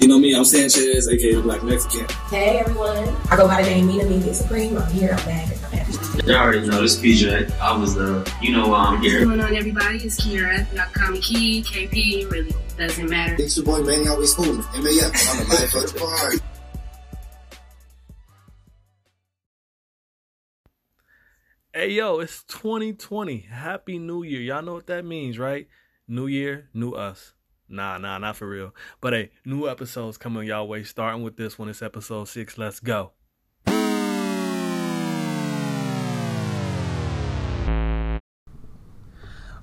You know me, I'm Sanchez, aka the Black Mexican. Hey everyone, I go by the name Mina Media Supreme. I'm here, I'm back, and I'm happy. Y'all already know this PJ. I was the, you know why I'm here. What's going on, everybody? It's Kiera. Y'all call me Key, KP, really doesn't matter. It's your boy Manny always fooling. MAF, I'm the life of the party. Hey yo, it's 2020. Happy New Year. Y'all know what that means, right? New Year, new us. Nah, nah, not for real. But hey, new episodes coming y'all way. Starting with this one. It's episode six. Let's go.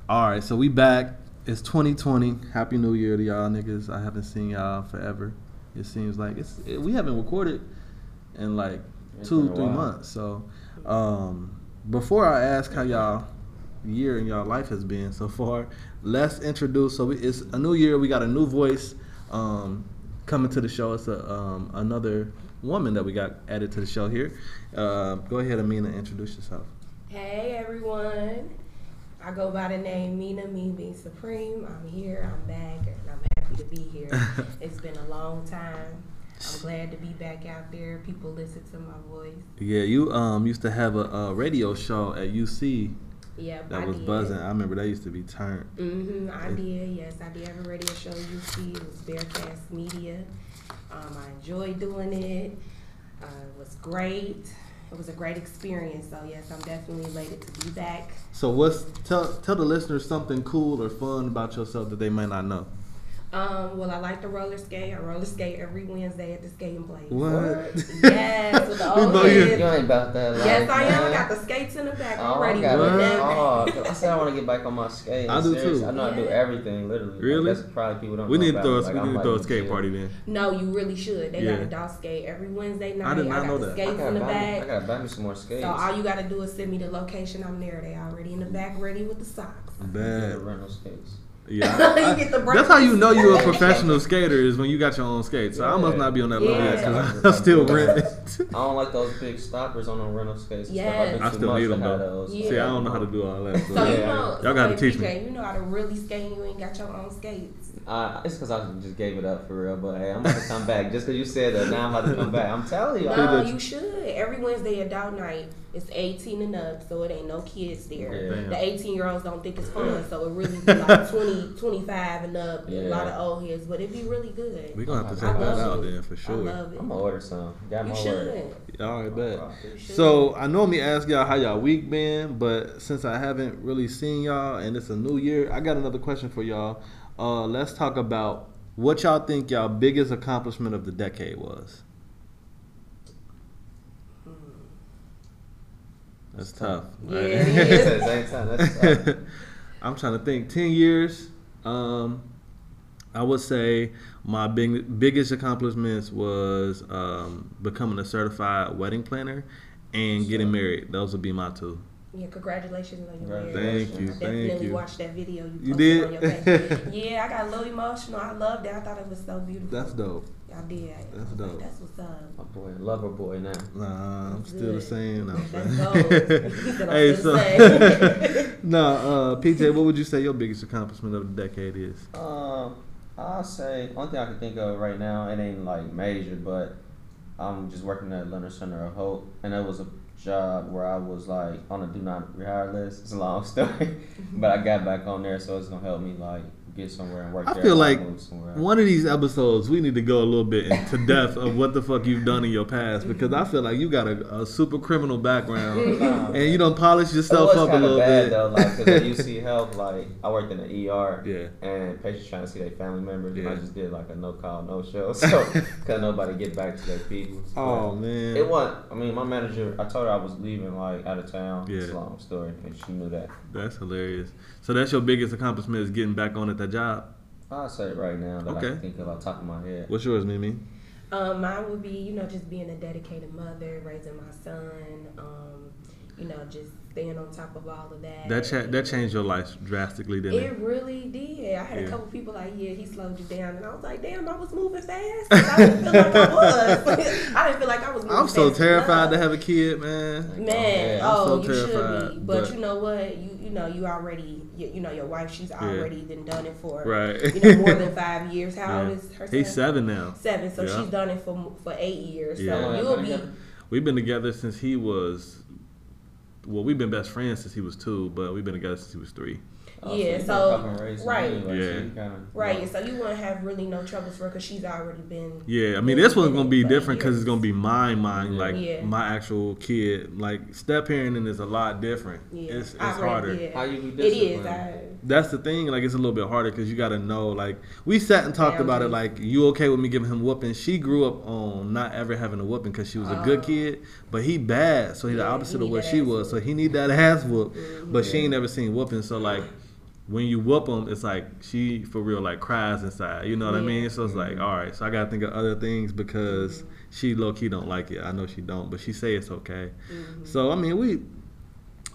All right, so we back. It's 2020. Happy New Year to y'all niggas. I haven't seen y'all forever. It seems like it's it, we haven't recorded in like It's two, three while. months. So, um, before I ask how y'all year in y'all life has been so far, let's introduce. So we, it's a new year. We got a new voice um, coming to the show. It's a um, another woman that we got added to the show here. Uh, go ahead, Amina, introduce yourself. Hey everyone, I go by the name Mina Media Supreme. I'm here, I'm back, and I'm happy to be here. it's been a long time. I'm glad to be back out there. People listen to my voice. Yeah, you um used to have a, a radio show at UC Yep, that I was did. buzzing. I remember that used to be turned. Mm-hmm. I did. Yes, I did have a radio show. You see, it was Bearcast Media. Um, I enjoyed doing it. Uh, it was great. It was a great experience. So yes, I'm definitely elated to be back. So what's tell tell the listeners something cool or fun about yourself that they might not know. Um, well, I like to roller skate. I roller skate every Wednesday at the skating place. What? Yes, with the We old know you- You ain't about that life. Yes, I am. I got the skates in the back. I'm Oh, ready I got for that. Oh, I said I want to get back on my skate. I do Serious. too. I know I do everything, literally. Really? Like, that's probably people don't We know need to about throw a. Like, we I'm need to like throw a legit. skate party then. No, you really should. They Yeah. got a dog skate every Wednesday night. I did not got know the that. I skates gotta, in the buy me, I back. gotta buy me some more skates. So all you gotta do is send me the location. I'm there. They already in the back, ready with the socks. Get Bad. the rental skates. Yeah, You I- get the that's how you know you're a professional skater is when you got your own skates. So I must not be on that level yet because I still rent it. I don't like those big stoppers on the rental skates. and Yes. I I, do still too need them though. those. Yeah. See, I don't know how to do all that. So, So you know, y'all got to teach PJ, me. You know how to really skate. and You ain't got your own skates. Uh, it's because I just gave it up for real, but hey, I'm about to come back. Just because you said that, now I'm about to come back. I'm telling you. No, did- you should. Every Wednesday adult night, it's 18 and up, so it ain't no kids there. Yeah. The 18 year olds don't think it's fun, so it really be like 20, 25 and up, and a lot of old heads, but it'd be really good. We're going to have to I check that love out it. then for I sure. love it. I'm gonna order some. Got You my word. should. All right, bet. You. So I normally ask y'all how y'all week been, but since I haven't really seen y'all and it's a new year, I got another question for y'all. Uh, let's talk about what y'all think y'all biggest accomplishment of the decade was. That's tough. Yeah, right? it At same time, that's tough. I'm trying to think. Ten years. Um, I would say my big biggest accomplishments was um, becoming a certified wedding planner and getting married. Those would be my two. Yeah, congratulations on your marriage. Thank you, I thank definitely you. watched that video you You posted did? on your page. yeah, I got a little emotional. I loved it. I thought it was so beautiful. That's dope. Y'all did. That's dope. That's what's up. My boy, lover boy now. Nah, I'm That's still the same. No, I'm Let's playing. go. He said, I'm hey, so the no, uh, PJ, what would you say your biggest accomplishment of the decade is? Um, I'll say one thing I can think of right now. It ain't like major, but I'm just working at Leonard Center of Hope, and it was a job where I was like on a do not rehire list. It's a long story, but I got back on there, so it's gonna help me like get somewhere and work. I there feel like move somewhere else. one of these episodes we need to go a little bit into depth of what the fuck you've done in your past because I feel like you got a, a super criminal background and you don't polish yourself up a kinda little bad bit. though, like because at UC Health, like I worked in the ER, Yeah. and patients trying to see their family members, and I just did like a no call, no show, so couldn't nobody get back to their people. Oh But man. It wasn't. I mean, my manager. I told her I was leaving, like out of town. It's Yeah. a long story, and she knew that. That's hilarious. So that's your biggest accomplishment is getting back on at that job. I'll say it right now that I Okay. can think of off the top of my head. What's yours, Mimi? Um, mine would be, you know, just being a dedicated mother, raising my son, um, you know, just staying on top of all of that. That cha- that changed your life drastically, didn't it? It really did. I had Yeah. a couple people like, yeah, he slowed you down, and I was like, damn, I was moving fast. I didn't feel like I was. I didn't feel like I was. Moving fast. I'm so fast terrified enough. to have a kid, man. Man, Yeah, I'm oh, so you should terrified, be. But, but- you know what? You you know you already you, you know your wife she's already been done it for Right. you know more than five years. How Yeah. old is her? He's seven now. Seven. So Yeah. she's done it for for eight years. Yeah. So you'll be? We've been together since he was. Well, we've been best friends since he was two, but we've been together since he was three. Oh, Yeah, you been so- right. me, like, Yeah. so kinda, right. you So you wouldn't have really no troubles for her because she's already been. Yeah, I mean this one's gonna be different because it's gonna be my mind, like Yeah. my actual kid. Like step parenting is a lot different. Yeah, It's, it's I read- harder. Yeah. How you be It is. I, That's the thing. Like it's a little bit harder because you got to know. Like we sat and talked about it. Like you okay with me giving him whooping? She grew up on not ever having a whooping because she was a good Oh. kid, but he bad. So he the Yeah, he opposite of need what she ass was. So he need that ass whoop. Mm-hmm. But she ain't never seen whooping. So like. When you whoop them, it's like she for real like cries inside. You know what I mean? So it's like, all right. So I gotta think of other things because Mm-hmm. she low key don't like it. I know she don't, but she say it's okay. Mm-hmm. So I mean, we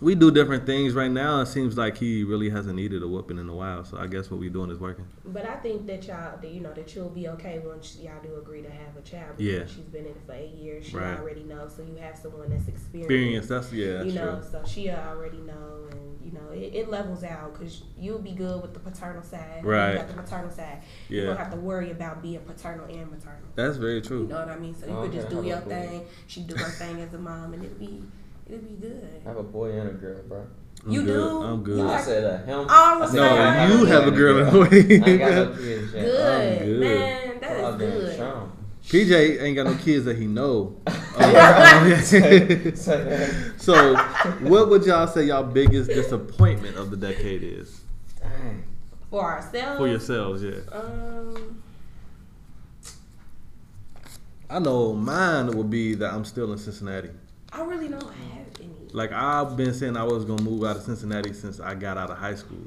we do different things right now. It seems like he really hasn't needed a whooping in a while. So I guess what we doing is working. But I think that y'all, that, you know, that you'll be okay once y'all do agree to have a child. Because Yeah. She's been in it for eight years. She Right. already knows. So you have someone that's experienced. Experience. That's yeah. That's you know, true. so she already know, and you know, it, it levels out because you'll be good with the paternal side. Right. You got the maternal side. You don't have to worry about being paternal and maternal. That's very true. You know what I mean? So you Oh, could just do your thing. She do her thing as a mom, and it'll be, it'll be good. I have a boy and a girl, bro. I'm You good. do? I'm good. You I said that him. Oh, I said no, I you have a girl and a I ain't boy. got no kids yet. Good, good. man. That is damn, good. strong. PJ ain't got no kids that he know. Uh, Say that. so, what would y'all say y'all biggest disappointment of the decade is Dang. For ourselves. for yourselves? Yeah, Um, I know mine would be that I'm still in Cincinnati. I really don't have any. Like I've been saying I was gonna move out of Cincinnati since I got out of high school.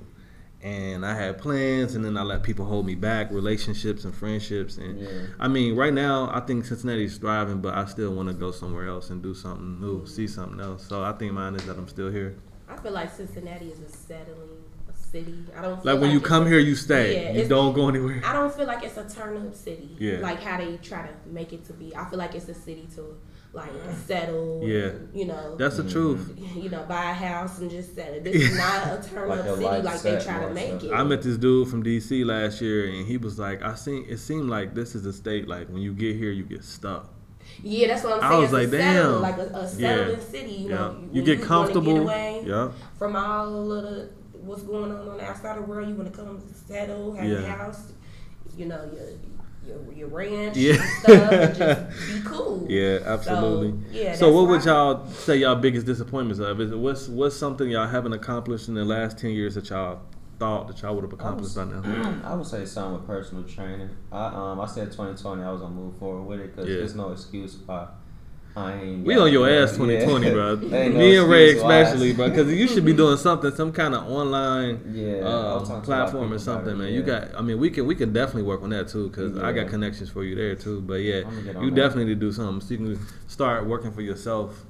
And I had plans and then I let people hold me back, relationships and friendships and Yeah. I mean, right now I think Cincinnati's thriving, but I still wanna go somewhere else and do something new, mm-hmm. see something else. So I think mine is that I'm still here. I feel like Cincinnati is a settling a city. I don't feel Like when you come here you stay. Yeah, you it's- don't go anywhere. I don't feel like it's a turn up city. Yeah. Like how they try to make it to be. I feel like it's a city to like settle. Yeah. and, you know. That's the truth. you know, buy a house and just settle. This is not a turn Like up your city like they try to make so. it. I met this dude from DC last year and he was like, I seen it seemed like this is a state like when you get here you get stuck. yeah, that's what I'm saying. I was It's a like, settle, damn. like a, a Yeah. settling city. You Yeah. know, You when get wanna comfortable. Get away Yeah. From all of the what's going on on the outside of the world, you want to come settle, have Yeah. your house, you know, your your, your ranch Yeah. and stuff, and just be cool. Yeah, absolutely. So, yeah, So what would y'all say y'all biggest disappointments of? Is it what's what's something y'all haven't accomplished in the last ten years that y'all thought that y'all would have accomplished by now? I would say something with personal training. I um I said 2020 I was gonna move forward with it because Yeah. there's no excuse why I ain't. We on your ass 2020, Yeah. bro. There ain't no Me and Ray especially, bro, because you should be doing something, some kind of online Yeah, uh, talking to a lot of platform or something, about it, man. You got, I mean, we can we can definitely work on that too, because I got connections for you there too. But yeah, I'ma get on you that. definitely need to do something so you can start working for yourself.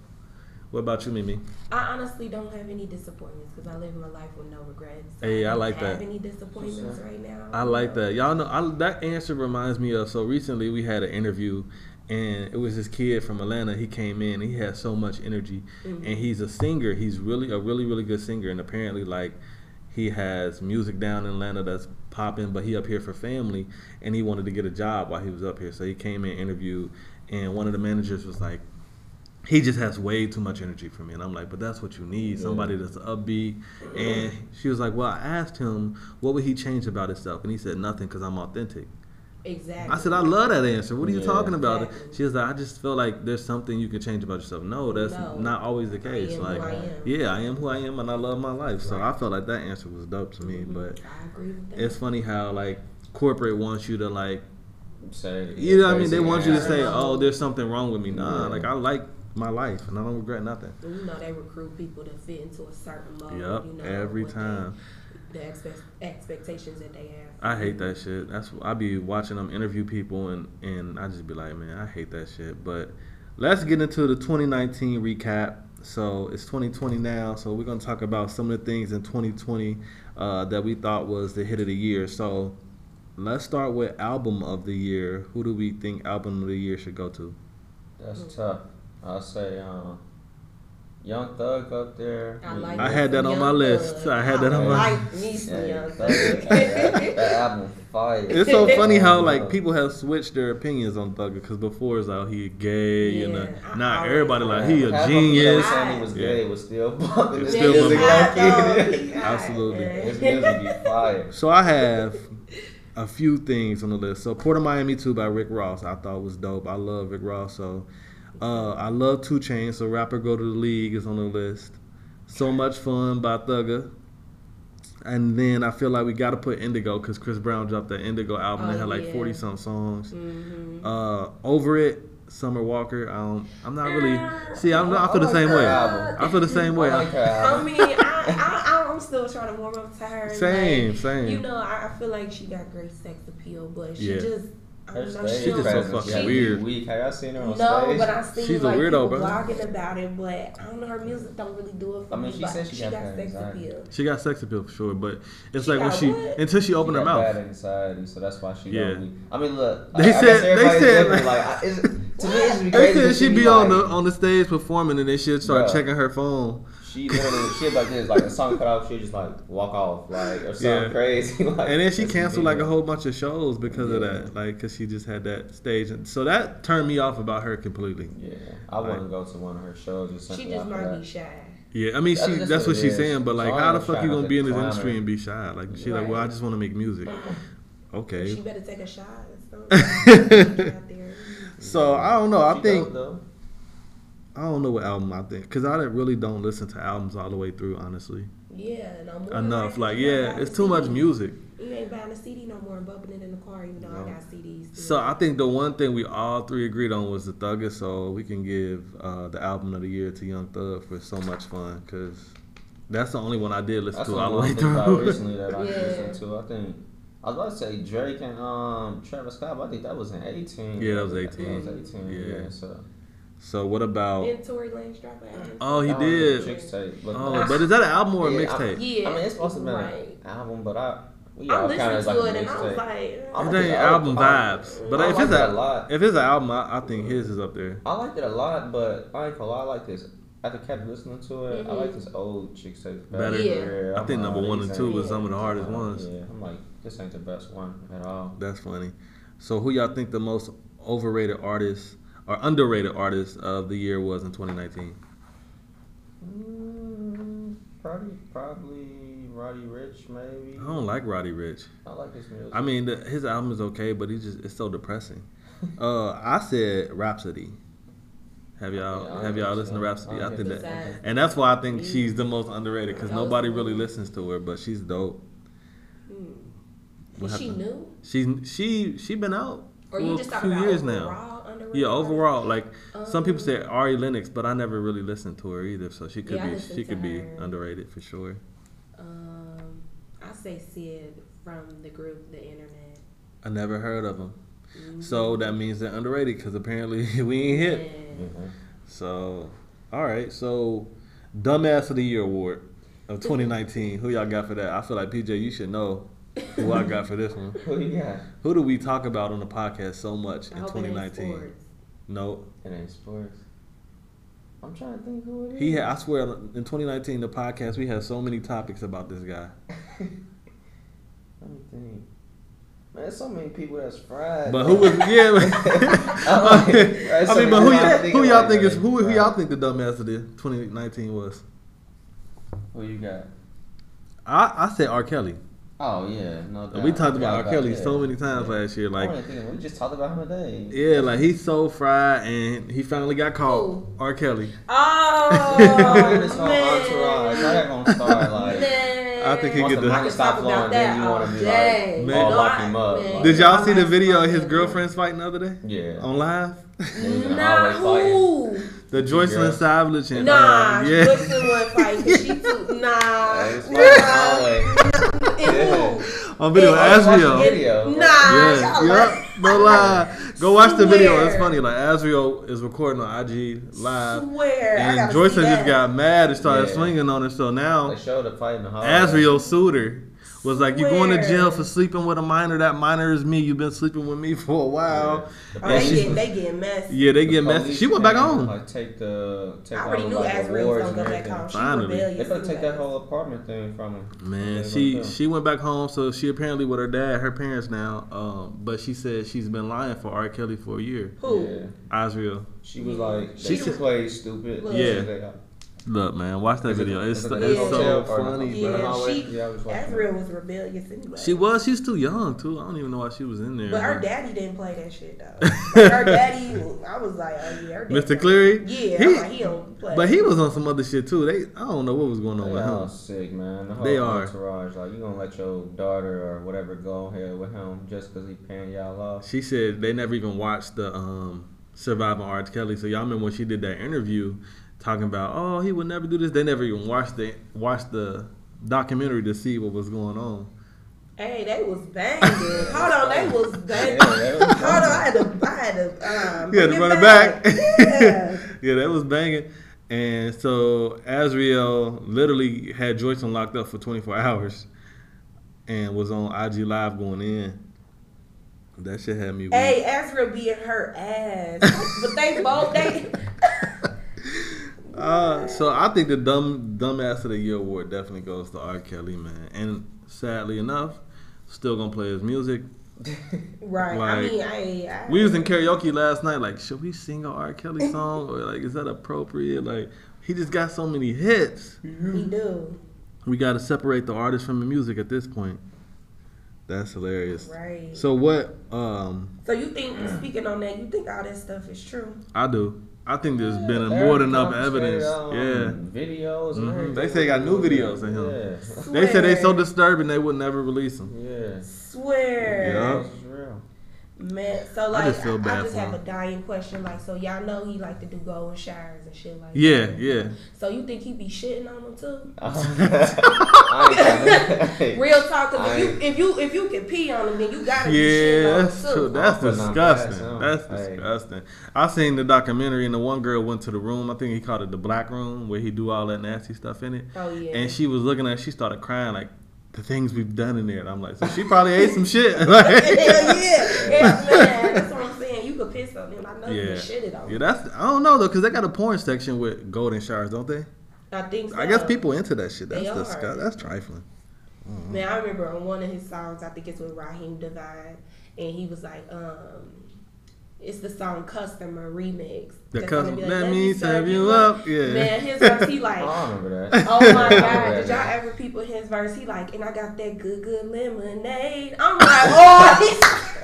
What about you, Mimi? I honestly don't have any disappointments because I live my life with no regrets. Hey, I don't like have that. Any disappointments right now? I like that. Y'all know I, that answer reminds me of. So recently we had an interview, and it was this kid from Atlanta. He came in. He had so much energy, Mm-hmm. and he's a singer. He's really a really really good singer, and apparently like he has music down in Atlanta that's popping. But he up here for family, and he wanted to get a job while he was up here. So he came in interviewed, and one of the managers was like. He just has way too much energy for me, and I'm like, but that's what you need. Somebody that's upbeat. And she was like, well, I asked him what would he change about himself, and he said nothing because I'm authentic. Exactly. I said, I love that answer. What are you Yeah. talking about? Exactly. She was like, I just feel like there's something you can change about yourself. No, that's No. not always the I case. am like, who I am. yeah, I am who I am, and I love my life. So I felt like that answer was dope to me. Mm-hmm. But I agree with that. it's funny how like corporate wants you to like, Say, you know what I mean? They want you to say, oh, there's something wrong with me. Nah, Yeah. like I like my life, and I don't regret nothing. You know they recruit people to fit into a certain mold. Yep, you know, every what they- time. The expect, expectations that they have. I hate that shit. That's I be watching them interview people and and I just be like, man, I hate that shit. But let's get into the 2019 recap. So it's 2020 now. So we're gonna talk about some of the things in 2020 uh, that we thought was the hit of the year. So let's start with album of the year. Who do we think album of the year should go to? That's tough. I'll say um, Young Thug up there. I like I had that on my list. Thug. I had that on my- like me some Yeah, young Thug, thug. that, that album fire. It's so funny how like people have switched their opinions on Thugger because before it's out he gay and uh, Yeah, I now always- everybody like he a Half of them that genius. was saying he was Yeah. gay was still bumping It's still music bumping. low key. Absolutely. His music be fire. So I have a few things on the list. So Port of Miami 2 by Rick Ross I thought was dope. I love Rick Ross. So uh, I love 2 Chainz. So Rap or Go to the League is on the list. So Much Fun by Thugger. And then I feel like we got to put Indigo because Chris Brown dropped that Indigo album that Oh, had like yeah. 40 some songs. Mhm. Uh, Over It, Summer Walker. Um, I'm not really. See, I'm I feel the I like same way. I feel the same way. I like her I album. mean, I, I, I'm still trying to warm up to her. Same, like, same. You know, I, I feel like she got great sex appeal, but she Yeah. just, I Her stage She just so fucking got me weird. Weak. Have y'all seen her on No, stage? but I seen She's a like weirdo, people bro. blogging about it, but I don't know. Her music don't really do it for I mean, me. she but said she got that sex anxiety. appeal. She got sex appeal for sure, but it's She like when she what? until she She opened her mouth. Bad anxiety, so that's why she Yeah. got weak. I mean, look. They I, I said- guess they everybody's said, like- like, I, to me, it's be They said she'd she be on the on the stage performing and then she'd start Bruh. checking her phone. She literally, she like this, like a song cut off, she just like walk off, like or something Yeah. crazy. Like, And then she canceled like a whole bunch of shows because of that, like because she just had that stage, and so that turned me off about her completely. Yeah, I wouldn't go to one of her shows just She simply just off might that. be shy. Yeah, I mean That's she just that's what what she's is. saying, but like So how the fuck try you gonna be in this industry and be shy? Like she's like, well, I just want to make music. Okay. She better take a shot. or something. Out there. So I don't know. I think dope, though. I don't know what album I think because I really don't listen to albums all the way through. Honestly, Yeah, no more. enough. Like yeah, it's a too much music. You ain't buying a CD no more and bumping it in the car, even though I got CDs. Too. So I think the one thing we all three agreed on was the Thugger. So we can give uh, the album of the year to Young Thug for so much fun because that's the only one I did listen That's to all the way I'm thinking about through. recently that I Yeah. listened to. I think I was about to say Drake and um Travis Scott, but I think that was in eighteen. Yeah, that was 18. That 18. was eighteen. Yeah. Yeah. so so what about? And Tory Lanez dropped an album. Oh, he did. Chicks. But Oh, but is that an album or a Yeah, mixtape? Yeah, I mean, it's supposed to be right. an album, but I we I all kind of listened like to a it and I was like, I It like ain't album I- vibes, but I if it's it a a lot. if it's an album, I, I think his is up there. I liked it a lot, but I ain't gonna lie, I like this. After kept listening to it, I Mhm. like this old Chixtape Better. Yeah. I think number one and two was some of the hardest Yeah, ones. Yeah, I'm like, this ain't the best one at all. That's funny. So who y'all think the most overrated artist or underrated artist of the year was in 2019? Mm, probably, probably Roddy Ricch, maybe. I don't like Roddy Ricch. I like his music. I mean, the, his album is okay, but he just it's so depressing. Uh, I said Rapsody. Have y'all Yeah, have y'all listened to. Rapsody? I I think that, that. and that's why I think she's the most underrated because nobody the really listens to her, but she's dope. hmm. What Is she happened? new? She's she she been out Or for you a few years now. underrated Yeah, overall, like some people Um, say Ari Lennox, but I never really listened to her either, so she could Yeah, be she could be underrated for sure. Um, I say Syd from the group The Internet. I never heard of them, Mm-hmm. so that means they're underrated because apparently we ain't hit. Yeah. Mhm. So, all right. So, dumbass of the year award of 2019. Who y'all got for that? I feel like PJ, you should know who I got for this one. Who you got? Who do we talk about on the podcast so much I in hope it ain't 2019? No, It ain't sports. I'm trying to think who it is. he had. I swear, in 2019, the podcast we had so many topics about this guy. Let me think. Man, there's so many people that's fried. But who was? Yeah. I'm like, right, I mean, but who, y'all- who y'all like, think is who? Who y'all think the dumbass of the 2019 was? Who you got? I I said R. Kelly. Oh yeah, no doubt. We talked about R. Kelly yeah. so many times Yeah. last year. Like, I wasn't thinking, we just talked about him today. Yeah, like he's so fried, and he finally got caught. Who? R. Kelly. Oh, this whole man. entourage, how that gonna start? Like, Man. I think he once get the the- money stop Talk flowing, then you want to be day. like, Man. all lock him up. man. Like, Did y'all see the video of his girlfriends fighting the other day Yeah. on live? Nah, who? The Joycelyn girl. Savage and Nah, uh, yeah, Joycelyn wasn't fighting 'cause she too. Nah. Hey, it's nah. fighting hallway. And Yeah. on video. Yeah, I was Azriel. the video. Nah. Yeah, yep, like- no lie. Go watch the video. It's funny. Like Azriel is recording on IG live, Swear. And gotta Joycelyn see just got mad and started Yeah. swinging on her. So now They showed the fight in the hallway. Azriel sued her was like, "You're going to jail for sleeping with a minor? That minor is me. You've been sleeping with me for a while." The Oh, Yeah, they she- getting they getting messy. Yeah, they the get messy. She went back home. Like take the take I already all, knew like, Azriel was awards gonna go and back everything. home. She Finally. rebellious. They better take that whole apartment thing from her. Man, she she went back home, so she apparently with her dad, her parents now. Um, but she said she's been lying for R. Kelly for a year. Who? Yeah. Azriel, She was like, She she said- played stupid. Yeah. They got- look, man, watch that Is it- video. It's is it it's a so funny, Yeah, bro. she Yeah, I was watching was rebellious anyway. She was. She's too young too. I don't even know why she was in there. But her daddy didn't play that shit though. Like, her daddy, I was like, oh yeah, her daddy. Mr. Clary. Yeah, He- I'm like, he don't play. But he was on some other shit too. They, I don't know what was going on They with him. sick, man. The whole They are. entourage. Like, you gonna let your daughter or whatever go ahead with him just because he paying y'all off? She said they never even watched the um, Surviving R. Kelly. So y'all remember when she did that interview talking about, oh, he would never do this. They never even watched the watched the documentary to see what was going on. Hey, they was banging. Hold on, they was banging. Yeah, was Hold on, I had to, I had to, um, He had to bring run it back. Yeah. yeah, that was banging. And so Azriel literally had Joycelyn locked up for 24 hours and was on IG Live going in. That shit had me weak. Hey, Azriel being her ass, but they both they. Uh, so I think the dumb dumbass of the year award definitely goes to R. Kelly, man. And sadly enough, still gonna play his music. Right. I mean, I, I We was in karaoke last night. Like, should we sing a R. Kelly song or like is that appropriate? Like, he just got so many hits. He do. We got to separate the artist from the music at this point. That's hilarious. Right. So, So what? Um, So you think speaking on that, you think all that stuff is true? I do. I think there's been more than enough evidence. um, Yeah. Videos and Mhm. everything. They say got new videos of him. Yeah. They said they so disturbing they would never release them. Yeah. Swear. Yeah. This is real. Man, so like, I just feel bad just for have him. a dying question. Like, so y'all know he like to do golden showers and shit like Yeah, that. yeah. So you think he be shitting on them too? I Real talk, cause if you if you if you can pee on them, then you gotta be Yeah, shitting on that's them too. true. That's I'm putting on disgusting. That's disgusting. I seen the documentary and the one girl went to the room. I think he called it the black room where he do all that nasty stuff in it. Oh yeah. And she was looking at. She started crying like the things we've done in there. And I'm like, so she probably ate some shit. Like- Hell yeah, yeah, man. That's what I'm saying. You could piss on them. I know you Yeah, can shitted on yeah. That's I don't know though, cause they got a porn section with golden showers, don't they? I think so. I guess people into that shit. That's disgusting. That's trifling. Man, I remember on one of his songs, I think it's with Raheem DeVaughn, and he was like, um, it's the song Customer Remix. The That's custom. gonna be like, Let me serve you up. Yeah. Man, his verse, he I like, don't remember that. Oh my god, remember did y'all ever people his verse? He like, and I got that good, good lemonade. I'm like, oh,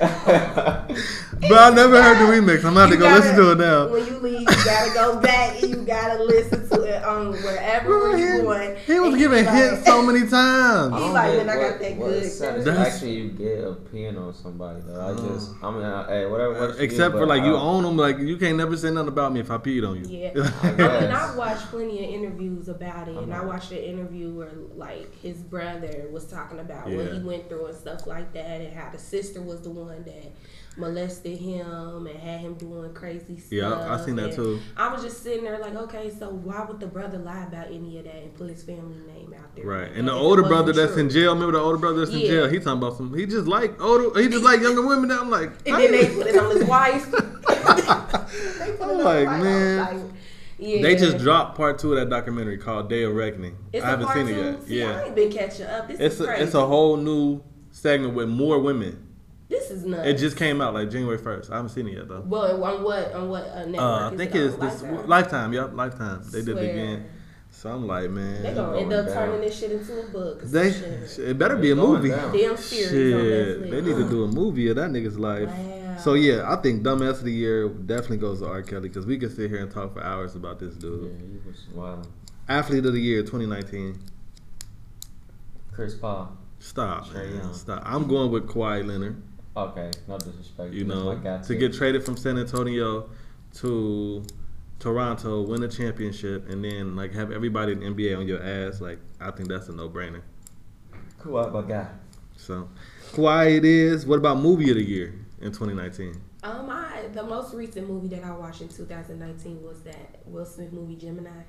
but I never heard the remix. I'm gonna have to go gotta- listen to it now. when you leave, you gotta go back and you gotta listen to it on wherever you he, going. he was And giving like- hits so many times. He don't like, get man, I what- got that what good- satisfaction you get a peeing on somebody though. I just, mm. I mean, I, hey, whatever. works for you, Except for but like you own them, like you can't never say nothing about me if I peed on you. Yeah. I I mean, guess. I watched plenty of interviews about it, and I Uh-huh. watched an interview where like his brother was talking about what he went through and stuff like that, and how the sister was the one that molested him and had him doing crazy stuff. Yeah, I seen that and too. I was just sitting there like, okay, so why would the brother lie about any of that and put his family name out there? Right, like and the that if it older brother that's in jail. Remember the older brother that's in jail? He talking about some. He just like older. He just like younger women. That I'm like. And then they put it on his wife. I'm like. I man. like, yeah. They just dropped part two of that documentary called Day of Reckoning. It's I haven't seen it yet. See, I yeah, ain't been catching up. This it's is a, crazy. it's a whole new segment with more women. This is nuts. It just came out like January first. I haven't seen it yet though. Well, on what on what uh, network? Uh, I is think it's on? this Lifetime? Lifetime. Yep, Lifetime. They did it Swear. again. So I'm like, man, they're gonna end up down. turning this shit into a book. They shit. it better be a It's going movie. down. damn series Shit, they need to do a movie of that nigga's life. Wow. So yeah, I think dumbass of the year definitely goes to R. Kelly because we could sit here and talk for hours about this Yeah, dude. he was wild. Athlete of the year 2019. Chris Paul. Stop, man. Stop. I'm going with Kawhi Leonard. Okay, no disrespect. You know, to too. get traded from San Antonio to Toronto, win a championship, and then like have everybody in the NBA on your ass. Like I think that's a no brainer. Cool, my guy. So Kawhi it is. What about movie of the year in 2019? Um, I the most recent movie that I watched in 2019 was that Will Smith movie Gemini.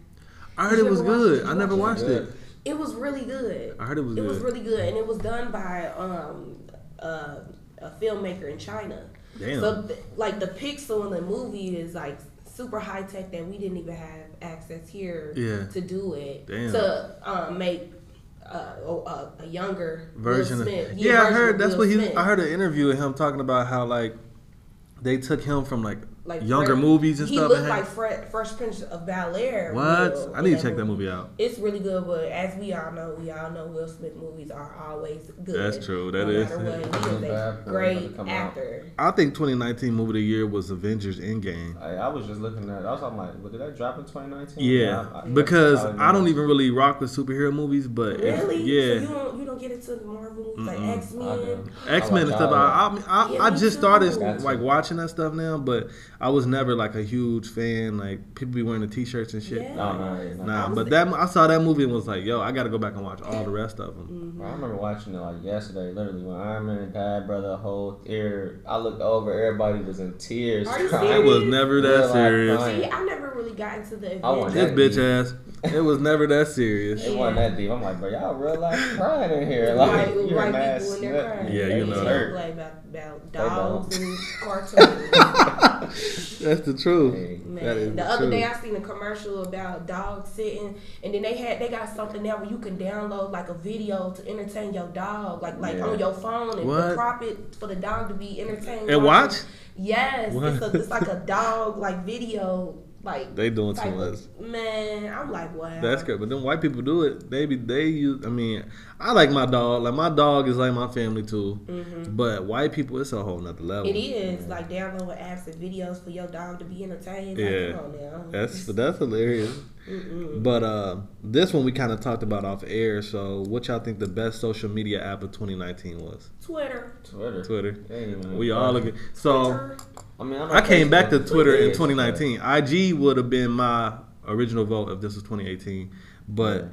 I heard it was good. Did I never watch watched Good. it. It was really good. I heard it was It was really good, and it was done by um, uh, a filmmaker in China. Damn. So, th- like the pixel in the movie is like super high tech that we didn't even have access here Yeah. to do it Damn. to um, make uh, a, a younger Will version of Smith. yeah, I heard that's Will what he. Smith. I heard an interview with him talking about how like they took him from like, Like younger Fred- movies and he stuff. looked and like had- Fred, Fresh Prince of Bel Air. what? Will, I need to check that movie out. It's really good, but as we all know, we all know Will Smith movies are always good. That's true, that no is. what. He is a great to out. actor. I think 2019 movie of the year was Avengers Endgame. I, I was just looking at. I was I'm like, well, did that drop in 2019? Yeah, I- I- because probably I don't even really rock with superhero movies, but if- Really? So yeah, you don't you don't get into the Marvel movies like. X I Men? X Men and stuff. I, I, I, Yeah, I just too. started Got like watching that stuff now, but I was never like a huge fan. Like people be wearing the T-shirts and shit. Yeah. No, no, yeah, no. Nah, but that I saw that movie and was like, yo, I got to go back and watch all the rest of them. Mm-hmm. I remember watching it like yesterday, literally when Iron Man died, brother. Whole tear. I looked over, everybody was in tears. Are you crying. It was never that Real life serious. crying. See, I never really got into the I want This that bitch ass. It was never that serious. It wasn't that deep. I'm like, bro, y'all real life crying in here. Like, White, you're white mad people when they're crying. Yeah, you just know. don't play about, about dogs and cartoons. That's the truth. Hey. Man, That is the the other truth. day I seen a commercial about dogs sitting, and then they had they got something now where you can download like a video to entertain your dog, like like Yeah. on your phone, and What? prop it for the dog to be entertained. And watch? Yes, it's, a, it's like a dog like video, like They doing too type much. Man, I'm like, wow. That's good, but then white people do it. They be they use. I mean, I like my dog. Like my dog is like my family too. But white people, it's a whole nother level. Mm-hmm. It is like downloading apps and videos for your dog to be entertained. Yeah. like, come on now. That's that's hilarious. But uh, this one we kind of talked about off air. So, what y'all think the best social media app of 2019 was? Twitter. Twitter. Twitter. They ain't even We all look at so. Twitter. I mean, I'm I came back to Facebook. Twitter in Yeah, 2019. IG would have been my original vote if this was 2018, but Yeah.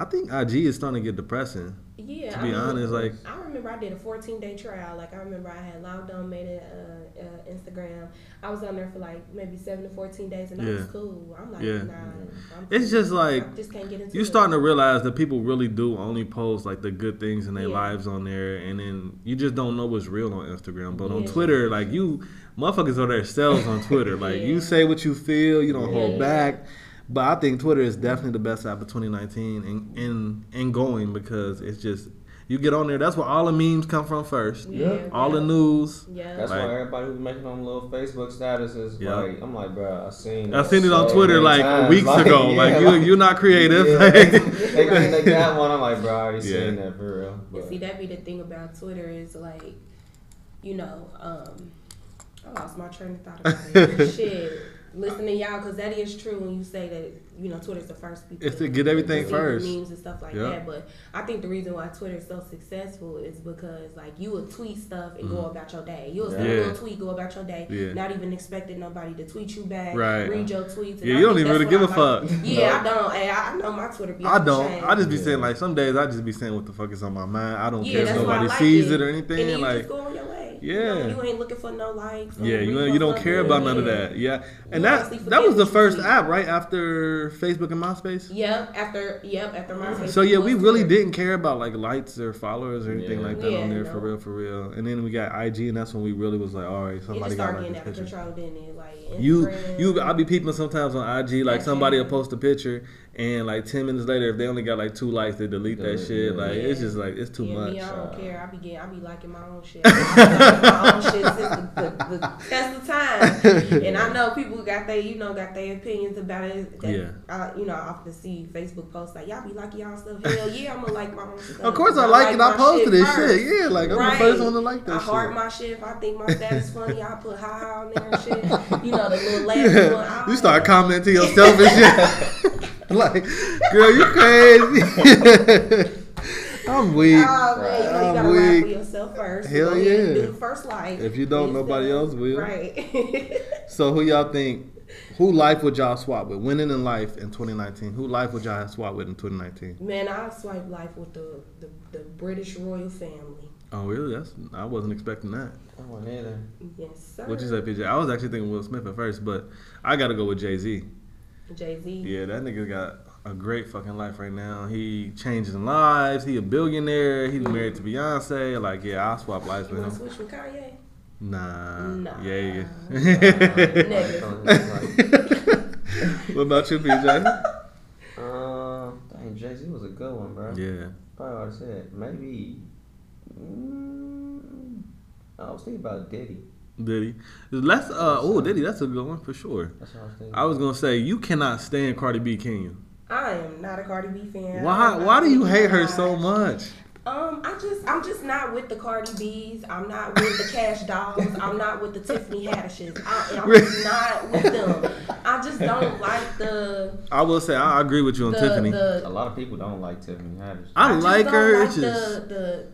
I think IG is starting to get depressing. Yeah. To I be mean, honest, like I remember I did a 14 day trial. Like I remember I had logged on, made a uh, uh, Instagram. I was on there for like maybe seven to 14 days, and I was cool. I'm like, Yeah. nah. I'm It's just like, I just can't get into you're it. starting to realize that people really do only post like the good things in their Yeah. lives on there, and then you just don't know what's real on Instagram. But on Twitter, like you, motherfuckers are their selves on Twitter. Like Yeah. you say what you feel, you don't hold Yeah. back. But I think Twitter is definitely the best app of 2019 and and and going because it's just you get on there. That's where all the memes come from first. Yeah. All the news. Yeah. That's Like- why everybody who's making them little Facebook statuses, Yeah. like, I'm like, bro, I seen. I seen it on so Twitter like times. weeks Like, ago. yeah, like you, like- you're not creative. Yeah, they, they, they got one. I'm like, bro, I already Yeah. seen that for real. And But see, that be the thing about Twitter is like, you know, um, I lost my train of thought about it. Shit. Listen to y'all, because that is true when you say that, you know, Twitter's the first people It's to get everything first. memes and stuff like Yeah. that. But I think the reason why Twitter is so successful is because, like, you will tweet stuff and go about your day. You'll send Mm-hmm. Yeah. little tweet, go about your day, Yeah. not even expecting nobody to tweet you back, Right. read your tweets. Yeah, I you don't even really give a what I like. fuck. Yeah, I don't. Hey, I I know my Twitter be I don't. chain. I just be Yeah. saying like some days I just be saying what the fuck is on my mind. I don't Yeah, care if that's why I nobody like sees it. it or And anything. then you like Yeah. You, know, you ain't looking for no likes. yeah, you reposts you don't care about none of that. Yeah, and You that that was the first tweet. app right after Facebook and MySpace. Yep. After yep. After my. So yeah, we really didn't care about like likes or followers or anything Yeah. like that Yeah, on there no. for real, for real. And then we got IG, and that's when we really was like, all right, It somebody just got started like getting out of picture. control, didn't it? Like You Instagram. you I'll be peeping sometimes on IG like somebody will post a picture and like ten minutes later if they only got like two likes they delete that Delete, shit yeah. like it's just like it's too yeah, much. Me, I don't Uh, care. I be getting, I be liking my own shit. Be liking my own shit since the, the, the test of time. And I know people got their, you know, got their opinions about it. That, Yeah. I, you know, I often see Facebook posts like, y'all be liking y'all stuff. Hell yeah, I'm gonna like my own stuff. Of course I like it. I my posted this first. shit. Yeah, like I'm Right. the first one to like that I shit. heart my shit. If I think my status funny, I put ha ha on there and shit. You know, the little laughing one. You start commenting to yourself and shit. like, girl, you crazy. I'm weak. Oh man, you, I'm gotta laugh weak. for yourself first. Hell Go yeah. The first like. If you don't, nobody else will. Right. So who y'all think? Who life would y'all swap with? Winning in life in 2019. Who life would y'all swap with in 2019? Man, I swipe life with the, the, the British royal family. Oh really? That's I wasn't expecting that. I wasn't either. Yes, sir. What you say, PJ? I was actually thinking Will Smith at first, but I got to go with Jay Z. Jay Z. Yeah, that nigga got a great fucking life right now. He changing lives. He a billionaire. He's married to Beyonce. Like, yeah, I'll swap lives You with want to him. switch with Kanye? Nah. Nah. Yeah. Nigga. what about you, PJ? Uh, dang, Jay Z was a good one, bro. Yeah. Probably what I said. Maybe. Mm, I was thinking about Diddy. Diddy. Let's uh oh Diddy, that's a good one for sure. That's what I was thinking. I was gonna say you cannot stand Cardi B, can you? I am not a Cardi B fan. Why why do you hate her so much? Um, I just, I'm just not with the Cardi B's. I'm not with the Cash Dolls. I'm not with the Tiffany Haddishes. I, I'm just not with them. I just don't like the I will say I agree with you on the Tiffany. the. a lot of people don't like Tiffany Haddish. I, just like don't her. Like it's just the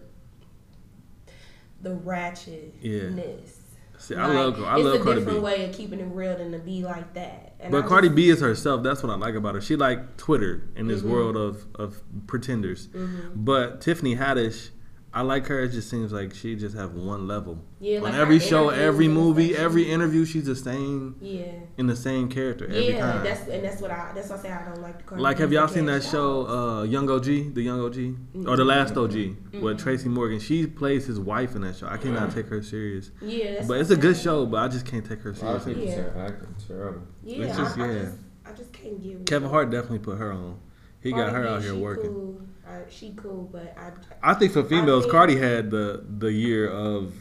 the the ratchetness. See, I love I love it's a Cardi different B. way of keeping it real than to be like that. And But I Cardi just- B is herself. That's what I like about her. She like Twitter in this Mm-hmm. world of of pretenders. But Tiffany Haddish, I like her. It just seems like she just have one level. Yeah, On like every show, every movie, every interview, she's the same Yeah. in the same character every Yeah, time. that's and that's what I that's why I say I don't like the Cardi Like, have y'all seen that Cash show, uh, Young OG, the Young OG, or the Last OG, with Tracy Morgan? She plays his wife in that show. I cannot take her serious, yeah, that's but it's a I'm good saying. show. But I just can't take her A lot of seriously. people Yeah. say her acting terrible. Yeah, It's just- I, I yeah. just I just can't get Kevin. Hart definitely put her on. He got her out here working. Cool. I, she cool, but I I think for females, think- Cardi had the the year of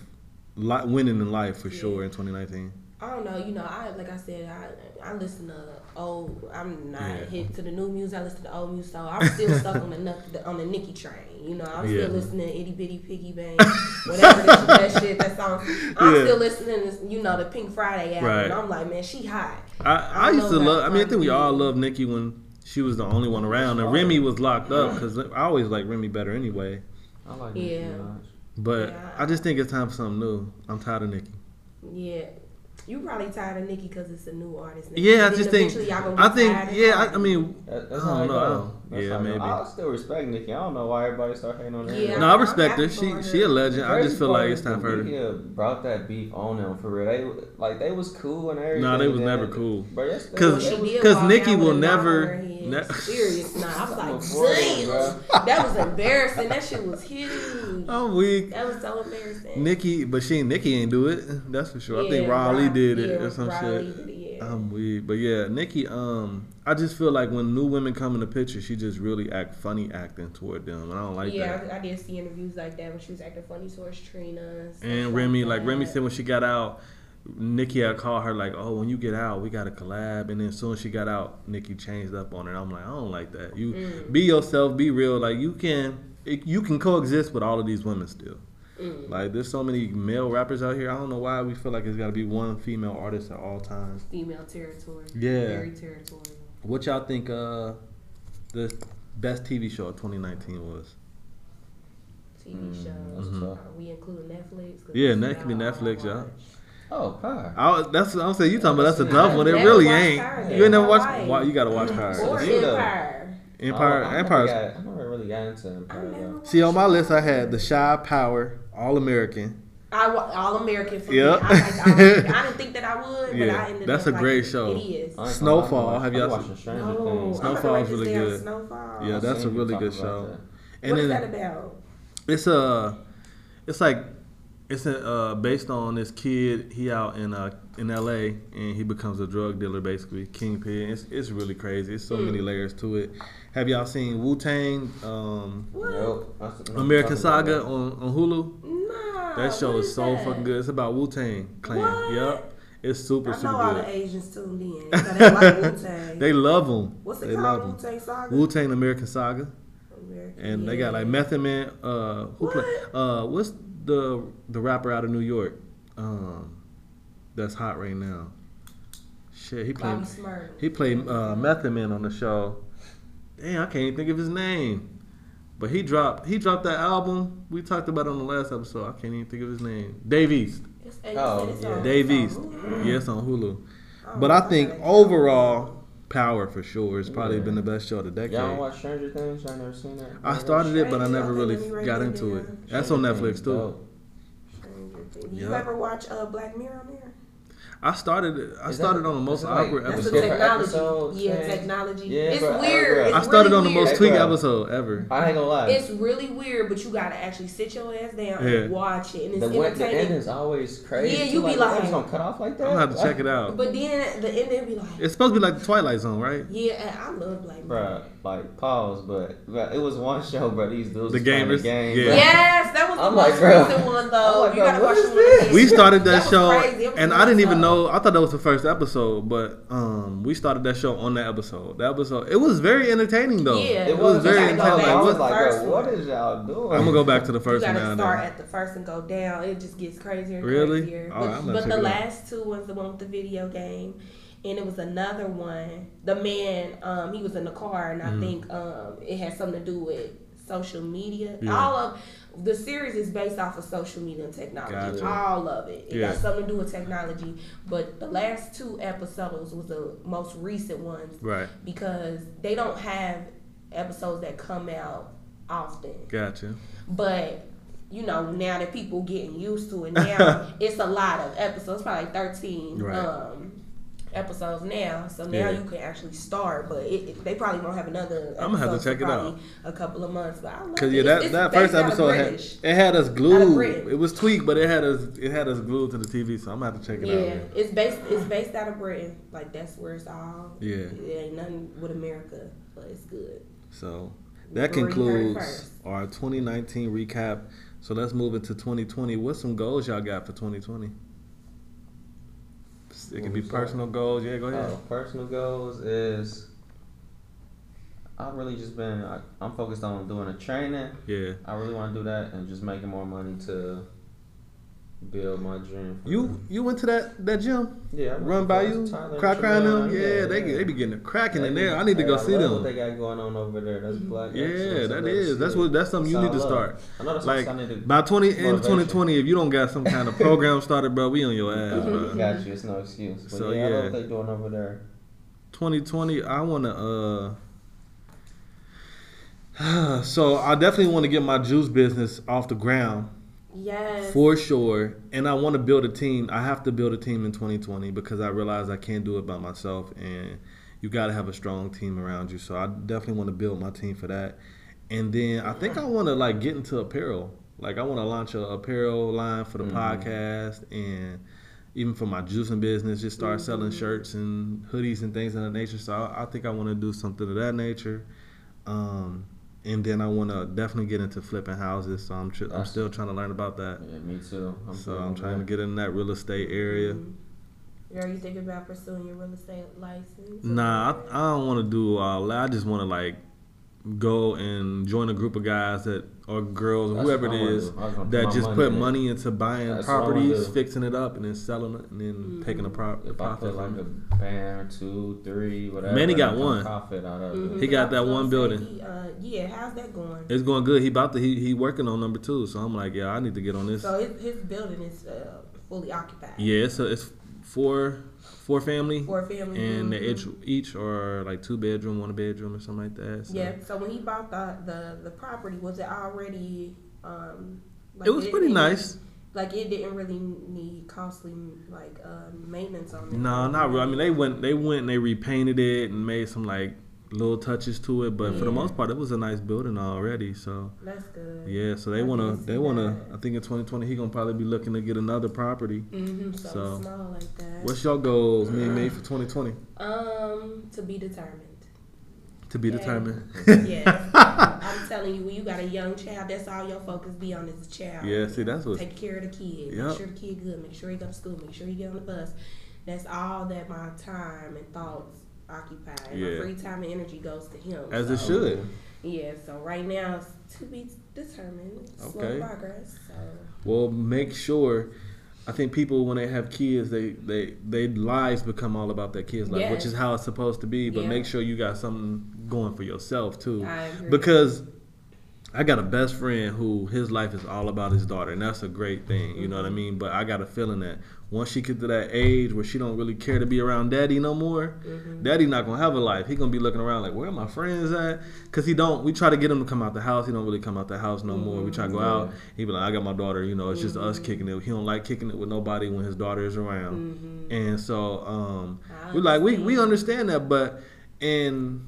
li- winning in life for sure in 2019. I don't know. You know, I like I said, I I listen to old. I'm not Yeah. hit to the new music. I listen to the old music. So I'm still stuck on the, on the Nicki train. You know, I'm Yeah. still listening to Itty Bitty Piggy Bank, whatever that, that shit. That song. I'm Yeah. still listening to you know the Pink Friday album. Right. I'm like, man, she hot. I, I I used to love. I mean, I think we all love Nicki when she was the only one around, and Remy oh. was locked up because I always like Remy better anyway. I like Yeah. Nicki Minaj. But Yeah. I just think it's time for something new. I'm tired of Nicki. Yeah. You probably tired of Nicki because it's a new artist. now. Yeah, I just think. y'all I think. Yeah, I, I mean, That, that's I don't know. know. That's Yeah, I maybe. I still respect Nicki. I don't know why everybody start hating on her. Yeah. no, I respect her. happy She for she a legend. I just feel like it's time for her. to. Media uh, brought that beef on them for real. They like they was cool and everything. Nah, they was then- never cool. Because yes, they 'Cause- was- She they was- did 'cause walk Nicki will a knot never- on her head. ne- Serious knot. I was like, for it, damn, that was embarrassing. That shit was huge. I'm weak. That was so embarrassing. Nicki, but she Nicki ain't do it. That's for sure. I think Riley, Raleigh did it yeah, or some Raleigh shit. did it, yeah. I'm weak, but yeah, Nicki. Um, I just feel like when new women come in the picture, she just really act funny acting toward them, and I don't like yeah, that. I, I did see interviews like that when she was acting funny towards Trina. stuff And Remy, like that. Remy said when she got out, Nicki I called her like, "Oh, when you get out, we got to collab." And then as soon as she got out, Nicki changed up on her. And I'm like, I don't like that. You Mm. be yourself, be real. Like you can, it, you can coexist with all of these women still. Mm. Like there's so many male rappers out here. I don't know why we feel like it's got to be one female artist at all times. female territory. Yeah. very territorial. What y'all think? Uh, the best TV show of 2019 was? TV Mm, shows. Mhm. Are we including Netflix? Yeah, that's that could be all I Netflix, yeah. Watch. Oh, Power. I, that's what I'm saying. You talking about that's a Yeah, tough one. It really ain't. Power. You ain't never watched. Why you gotta watch Power? Or Empire. Empire. Oh, I Never I never really got into Empire. Though. See on my list, I had The Shy Power, All American. I wa- all American for Yep. me. I, like, I, I didn't think that I would, but Yeah, I ended that's up a great liking show. It is. I ain't gonna lie, Snowfall, I've have y'all watching seen- Stranger No, Things. I'm Snowfall write is really good. Snowfall. Yeah, that's a really good show. that. And what is then that about? it's a, it's like, it's a, uh, based on this kid. He out in uh in L.A. and he becomes a drug dealer, basically kingpin. It's it's really crazy. It's so Hmm. many layers to it. Have y'all seen Wu Tang? Um, Nope. I no, American Saga on, on Hulu. Nah. That show is so that? fucking good. It's about Wu Tang Clan. What? Yep. It's super I know super all good. the Asians tuned in. So they like Wu-Tang. They love them. What's they it love called? 'em. Wu-Tang Saga? Wu Tang American Saga, American, and they got like yeah. Method Man. Uh, who play? What? Uh, what's the the rapper out of New York? Um, that's hot right now. Shit, he played. Bobby He played uh, Method Man on the show. Damn, I can't even think of his name. But he dropped he dropped that album we talked about on the last episode. I can't even think of his name. Dave East. It's- and Oh, it's yeah. Dave East. on Hulu? Yes, on Hulu. Oh, But I think gotta- overall, Power for sure It's probably Yeah. been the best show of the decade. Y'all don't watch Stranger Things? Y'all never seen that? I started it, but I never really let me write got into it. That's on Netflix too. Stranger Things. You Yep. ever watch uh, Black Mirror on there? I started. I Is started that- on the most is it like- awkward That's It's the episode. different technology. episodes, yeah, man. technology. Yeah, it's bro, weird. bro. It's I started really on the most weird. tweak Hey, episode ever. I ain't gonna lie. It's really weird, but you gotta actually sit your ass down Yeah. and watch it, and it's the, one, the entertaining. ending's always crazy. Yeah, too. you be like, like- it's gonna cut off like that. I'm gonna have to check it out. But then the ending be like, It's supposed to be like the Twilight Zone, right? yeah, I love Black Mirror. Bruh, like pause, but, but it was one show, bro. These dudes The was gamers? the game. Yeah. Yes, that was the I'm most like, bro. recent one though. you gotta watch the one this? We started that, That show, crazy. It was and I didn't even show. Know. I thought that was the first episode, but um, we started that show on that episode. That episode, it was very entertaining though. Yeah, it was you very entertaining. back I Like, was like, first bro, what y'all doing? I'm gonna go back to the first one gotta now. and start then. at the first and go down. It just gets crazier and Really? crazier. All But, I'm gonna but the it out. last two was the one with the video game, and it was another one. The man, um, he was in the car, and I Mhm. think um, it had something to do with social media. Yeah. All of the series is based off of social media and technology. Gotcha. All of it. It Yeah. got something to do with technology. But the last two episodes was the most recent ones Right, because they don't have episodes that come out often. gotcha. But you know, now that people getting used to it, now it's a lot of episodes, probably thirteen Right. um, episodes now. So now Yeah. you can actually start, but it, it- they probably won't have another. I'm gonna have to check it out. A couple of months, but I love Cause it. yeah, that, It's- it's that based first episode had it had us glued. It was tweaked, but it had us it had us glued to the TV. So I'm gonna have to check it Yeah, out. it's based. It's based out of Britain. Like that's where it's all. Yeah. it ain't nothing with America, but it's good. So that Where you heard it concludes our 2019 recap. So let's move into 2020. What's some goals y'all got for 2020? It can be personal goals. Yeah, go ahead. Oh, personal goals is I've really just been I, I'm focused on doing a training. Yeah. I really want to do that and just making more money to build my dream. You you went to that that gym? yeah, I Run by you? Crack crying them? Trevon, Yeah, they they be getting it cracking in there. I need to go I see love What them. they got going on over there? That's black. Yeah, excellence. I that is. That's what that's something you need to I start. I know that's Like I need to. by 20 in motivation. 2020, if you don't got some kind of program started, bro, we on your ass, bro. Got you. It's no excuse. But So, yeah, yeah. what they doing over there. 2020, I want to. uh So I definitely want to get my juice business off the ground Yes. for sure, and I want to build a team. I have to build a team in 2020 because I realize I can't do it by myself, and you got to have a strong team around you. So I definitely want to build my team for that. And then I think I want to like get into apparel. Like I want to launch a apparel line for the Mhm. podcast and even for my juicing business, just start selling shirts and hoodies and things of that nature. So I, I think I want to do something of that nature. Um, and then I want to definitely get into flipping houses. So I'm tr- I'm still trying to learn about that. Yeah, me too. I'm So I'm on trying to get in that real estate area. Mm-hmm. Are you thinking about pursuing your real estate license? Nah, I, I don't want to do all that. I just want to like go and join a group of guys that or girls or That's whoever what it I wanna is do. I just wanna that just put in money into buying That's what I wanna properties, fixing it up, and then selling it, and then Mhm. taking a prop, If I profit put like a it. band, two, three, whatever. Manny got and I can one. Profit out of Mhm. it. He got that one building. he, uh, yeah, how's that going? It's going good. He about to he he working on number two. So I'm like, yeah, I need to get on this. So his, his building is uh, fully occupied. Yeah, it's it's four four family, For a family. and mhm. each each are like two bedroom, one bedroom, or something like that. So. Yeah. So when he bought the the, the property, was it already? Um, like It was didn't pretty need- nice. Like it didn't really need costly like uh, maintenance on it. No, not really. I mean, they went, they went and they repainted it and made some like little touches to it, but for the most part, it was a nice building already. So That's good. yeah, so they I wanna, they wanna. that. I think in 2020 he gonna probably be looking to get another property. Mm-hmm. So, So, small like that. What's your goals, me and me, for 2020? um to be determined. To be Yeah. determined. yes. I'm telling you, when you got a young child, that's all your focus be on is the child. Yeah, see, that's what- Take care of the kid. Yep. Make sure the kid good. Make sure he go to school. Make sure he get on the bus. That's all that my time and thoughts occupy. And Yeah. My free time and energy goes to him. As it should. Yeah. So right now, it's to be determined. Slow Okay. progress. So. Well, make sure. I think people when they have kids, they they they lives become all about their kids' life, which is how it's supposed to be. But Yeah. make sure you got something going for yourself too, because I got a best friend who his life is all about his daughter, and that's a great thing. You know what I mean? But I got a feeling that once she get to that age where she don't really care to be around daddy no more, mm-hmm. daddy not gonna have a life. He gonna be looking around like, where are my friends at? Cause he don't. We try to get him to come out the house. He don't really come out the house no more. We try to go mm-hmm. out. He be like, I got my daughter. You know, it's just us mm-hmm. kicking it. He don't like kicking it with nobody when his daughter is around. And so um, we like we we understand that, but in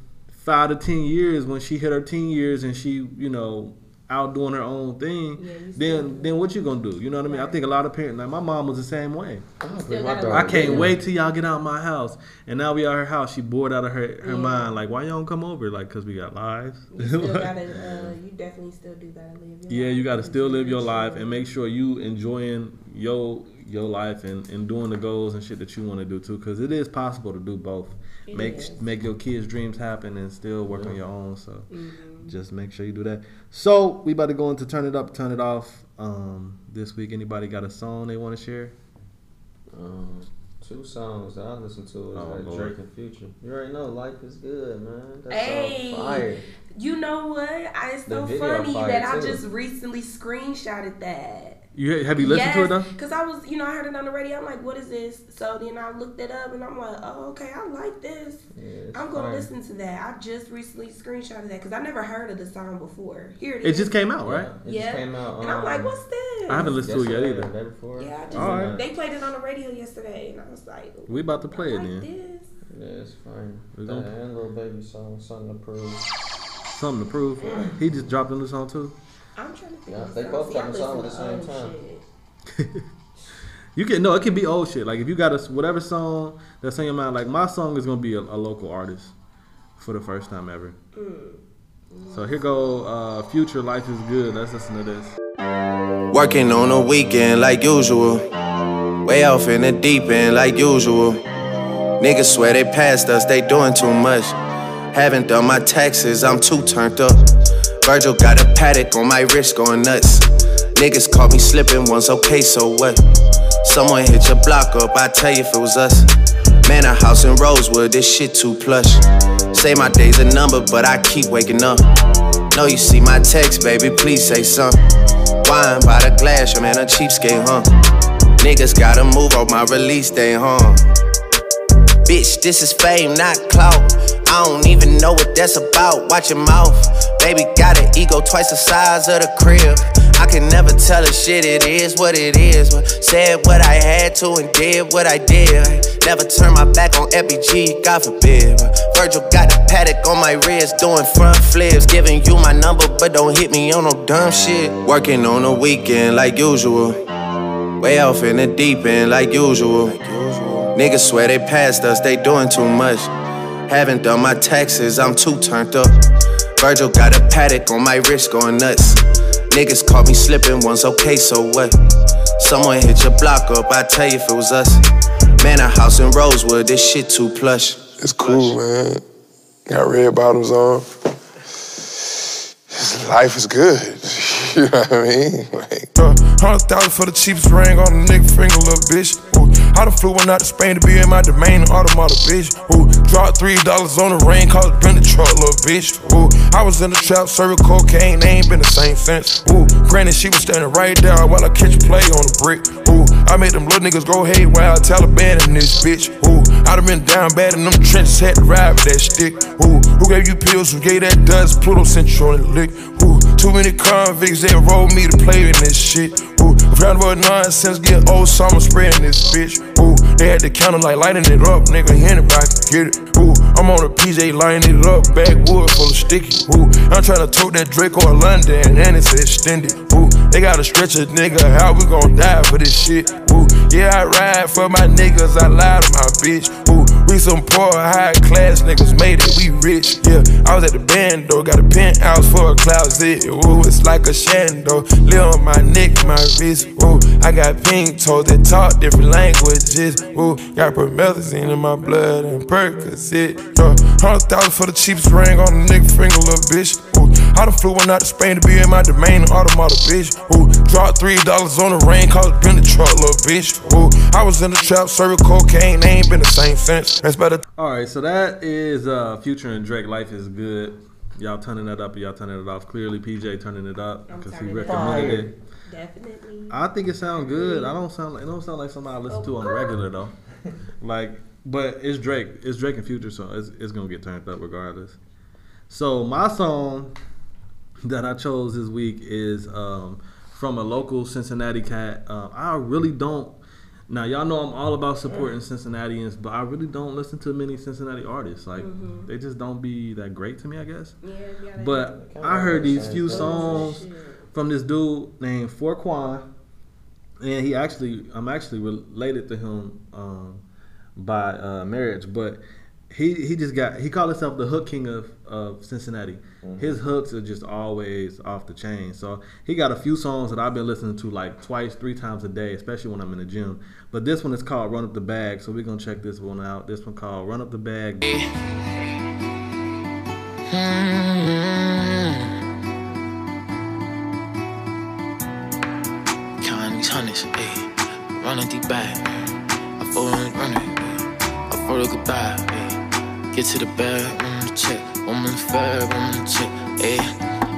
five to ten years when she hit her teen years and she you know out doing her own thing Yeah, you still- then then what you gonna do? You know what i mean? I think a lot of parents like my mom was the same way. Still My gotta daughter i can't wait till y'all get out my house. And now we at her house she bored out of her her Yeah. mind. Like why y'all don't come over? Like because we got lives. You still gotta, uh, you definitely still do gotta live your yeah life. you got to still live your life and make sure you enjoying your your life and, and doing the goals and shit that you want to do too because it is possible to do both It make is. make your kids dreams happen and still work on your own so Mhm. just make sure you do that so we about to go into turn it up turn it off um this week anybody got a song they want to share Um, two songs that I listen to is Oh, like Lord. Drake and Future. You already know life is good, man. That's Hey. fire. You know what? I, it's The so funny fire, that I just recently screenshotted that. You have you listened to it though Because I was, you know, I heard it on the radio. I'm like, what is this? So then I looked it up and I'm like, oh, okay, I like this. Yeah, I'm going to fire. listen to that. I just recently screenshotted that because I never heard of the song before. Here it is. it it is. just came out right Yeah, it Yeah. just came out. And I'm like, um, what's this? I haven't listened to it yet either Day before. Yeah, I just, Alright. they played it on the radio yesterday and I was like, we about to play I it like then this. Yeah, it's fine. We That gonna- and little baby song, something to prove. something to prove he just dropped a new song too I'm trying to think Yeah, of they both See, I got the at the same time. You can no, it can be old shit. Like if you got a whatever song that's in your mind, like my song is gonna be a, a local artist for the first time ever. So here go uh, Future Life is Good. Let's listen to this. Working on a weekend like usual. Way off in the deep end like usual. Niggas swear they passed us, they doing too much. Haven't done my taxes, I'm too turned up. Virgil got a Patek on my wrist going nuts. Niggas caught me slipping once, okay, so what? Someone hit your block up, I tell you if it was us. Man, a house in Rosewood, this shit too plush. Say my day's a number, but I keep waking up. Know you see my text, baby, please say something. Wine by the glass, your man a cheapskate, huh? Niggas gotta move on my release day, huh? Bitch, this is fame, not clout. I don't even know what that's about. Watch your mouth. Baby got an ego twice the size of the crib. I can never tell a shit, it is what it is. But said what I had to and did what I did. Never turn my back on FBG, God forbid. Virgil got a Patek on my wrist, doing front flips. Giving you my number, but don't hit me on no dumb shit. Working on a weekend like usual. Way off in the deep end like usual. Niggas swear they passed us, they doing too much. Haven't done my taxes, I'm too turned up. Virgil got a Patek on my wrist going nuts. Niggas caught me slipping once, okay, so what? Someone hit your block up, I tell you if it was us. Man, a house in Rosewood, this shit too plush. It's cool, man. Got red bottoms on. Life is good. you know what I mean? Like, Uh, Hundred thousand for the cheapest ring on a nigga finger, little bitch. Ooh, I done flew one out to Spain to be in my domain, automata, bitch. Ooh, dropped three dollars on the rain, cause it been the truck, little bitch. Ooh, I was in the trap, serving cocaine, they ain't been the same since. Ooh, granted, she was standing right there while I catch a play on the brick. Ooh, I made them little niggas go haywire, Taliban in this bitch. Ooh, I done been down bad in them trenches, had to ride with that stick. Ooh, who gave you pills? Who gave that dust? Pluto sent you on the lick. Ooh, too many convicts, they rolled me to play in this shit. Ooh, round about nonsense, get old so I'm spreading this bitch. Ooh, they had the counter like lighting it up, nigga, anybody can get it. Ooh, I'm on a PJ lining it up, backwood full of sticky. Ooh, I'm trying to tote that Draco or London, and it's extended. Ooh, they gotta stretch a nigga, how we gon' die for this shit? Ooh, yeah, I ride for my niggas, I lie to my bitch. Ooh, we some poor, high class niggas made it, we rich. Yeah, I was at the band though, got a penthouse for a closet. Ooh, it's like a shando, live on my neck, my wrist. Ooh, I got pink toes that talk different languages. Ooh, got promethazine in my blood and Percocet. Yeah, hundred thousand for the cheapest ring on a nigga finger, little bitch. Ooh, I done flew one out to Spain to be in my domain, automata, bitch. Ooh, dropped three dollars on the rain, cause it been the truck, little bitch. Ooh, I was in the trap, serving cocaine, they ain't been the same since. That's better. All right, so that is uh, Future and Drake. Life is good. y'all turning that up or y'all turning it off. Clearly, PJ turning it up because he recommended up. it. Definitely. I think it sounds good. I don't sound like it don't sound like something I listen to on the regular though. like, but it's Drake. It's Drake and Future, so it's it's gonna get turned up regardless. So my song that I chose this week is um, from a local Cincinnati cat. Uh, I really don't. Now y'all know I'm all about supporting Cincinnatians, but I really don't listen to many Cincinnati artists. Like Mhm. they just don't be that great to me, I guess. Yeah, you gotta- But I heard these few songs from this dude named Forquan, and he actually I'm actually related to him um, by uh, marriage, but he he just got he called himself the hook king of of Cincinnati. His hooks are just always off the chain. So he got a few songs that I've been listening to like twice, three times a day, especially when I'm in the gym. But this one is called Run Up the Bag, so we're gonna check this one out. This one called Run Up the Bag. Counting these hundreds, ayy. Running deep back. I fall in running. I fall goodbye, ayy. Get to the bag, mm, check. Check, ayy.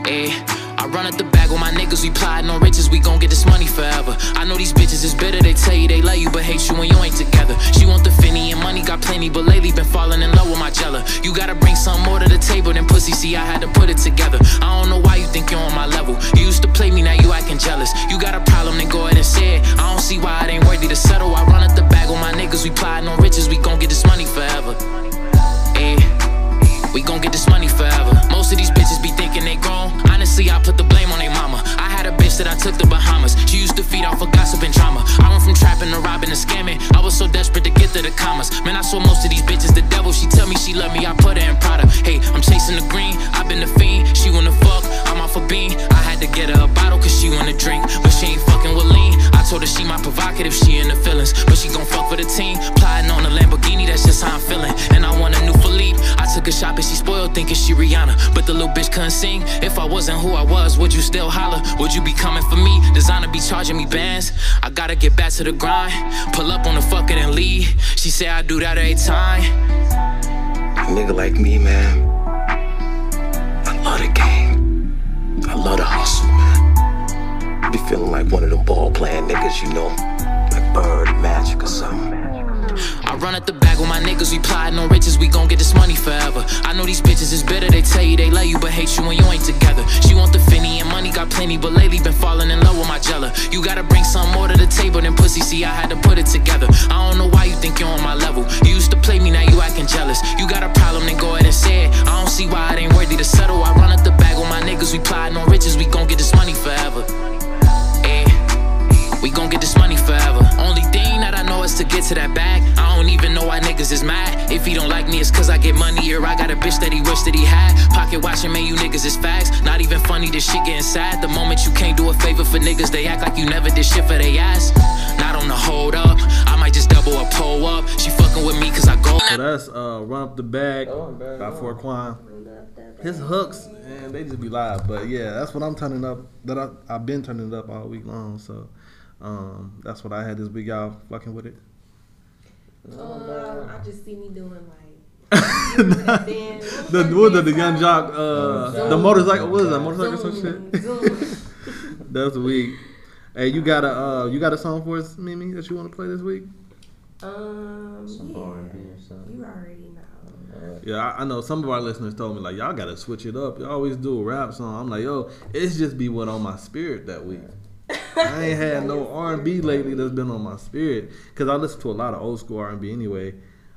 Ayy. I run at the bag with my niggas, we plotting on riches, we gon' get this money forever. I know these bitches is bitter, they tell you they love you, but hate you when you ain't together. She want the finny and money, got plenty, but lately been falling in love with my jella. You gotta bring something more to the table than pussy, see, I had to put it together. I don't know why you think you're on my level. You used to play me, now you acting jealous. You got a problem, then go ahead and say it. I don't see why it ain't worthy to settle. I run at the bag with my niggas, we plotting on riches, we gon' get this money forever. Ayy. We gon' get this money forever. Most of these bitches be thinking they grown. Honestly, I put the blame on their mama. I had a bitch that I took to Bahamas. She used to feed off of gossip and drama. I went from trapping to robbing to scamming. I was so desperate to get to the commas. Man, I saw most of these bitches the devil. She tell me she love me, I put her in Prada. Hey, I'm chasing the green. i been the fiend. She wanna fuck, off a bean. I had to get her a bottle cause she wanna drink. But she ain't fucking with lean. I told her she my provocative, she in the feelings. But she gon' fuck for the team. Plotting on a Lamborghini, that's just how I'm feeling. And I want a new Philippe. I took a shot, and she spoiled, thinking she Rihanna. But the little bitch couldn't sing. If I wasn't who I was, would you still holler? Would you be coming for me? Designer be charging me bands. I gotta get back to the grind. Pull up on the fucking and leave. She say I do that every time. A nigga like me, man. I love the game. I love the hustle, man. Be feeling like one of them ball playing niggas, you know, like Bird Magic or something. Run at the bag with my niggas, we plotting on riches, we gon' get this money forever. I know these bitches is bitter, they tell you they love you, but hate you when you ain't together. She want the finny and money, got plenty, but lately been falling in love with my jella. You gotta bring some more to the table than pussy, see, I had to put it together. I don't know why you think you're on my level. You used to play me, now you acting jealous. You got a problem, then go ahead and say it. I don't see why it ain't worthy to settle. I run at the bag with my niggas, we plotting on riches, we gon' get this money forever. We gon' get this money forever. Only thing that I know is to get to that bag. I don't even know why niggas is mad. If he don't like me, it's cause I get money or I got a bitch that he wish that he had. Pocket watching, man, you niggas is facts. Not even funny, this shit getting sad. The moment you can't do a favor for niggas, they act like you never did shit for they ass. Not on the hold up. I might just double a pull up. She fucking with me cause I go. So that's uh, Run Up the Bag Oh, by one. Forquan. His hooks, and they just be live. But yeah, that's what I'm turning up. That I, I've been turning up all week long. So um, that's what I had this week. Y'all fucking with it. Um, I just see me doing like. remember that band? The what the, the gun jock, uh, the motorcycle. What is that motorcycle? Some shit. That's the week. Hey, you got a uh, you got a song for us, Mimi, that you want to play this week? Um, Some yeah. R&B or something. You already know. Yeah, I, I know some of our listeners told me like y'all gotta switch it up. You always do a rap song. I'm like, yo, it's just be what on my spirit that week. I ain't had no R and B lately that's been on my spirit because I listen to a lot of old school R and B anyway.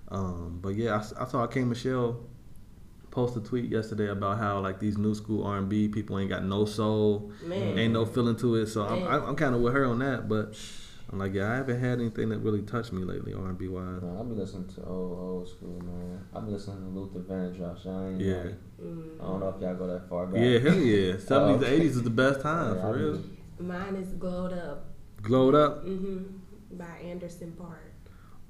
Um, but yeah, I saw K Michelle post a tweet yesterday about how like these new school R and B people ain't got no soul, Man. ain't no feeling to it. So I'm, Man. I'm, I'm kind of with her on that. But I'm like, yeah, I haven't had anything that really touched me lately R and B wise. Man, I've been listening to old old school, man. I've been listening to Luther Vandross. I ain't Yeah. like, Mm. I don't know if y'all go that far back. Yeah, hell yeah. Seventies to okay. eighties is the best time Yeah, for I real. be- Mine is Glowed Up. Glowed up. hmm By Anderson .Paak.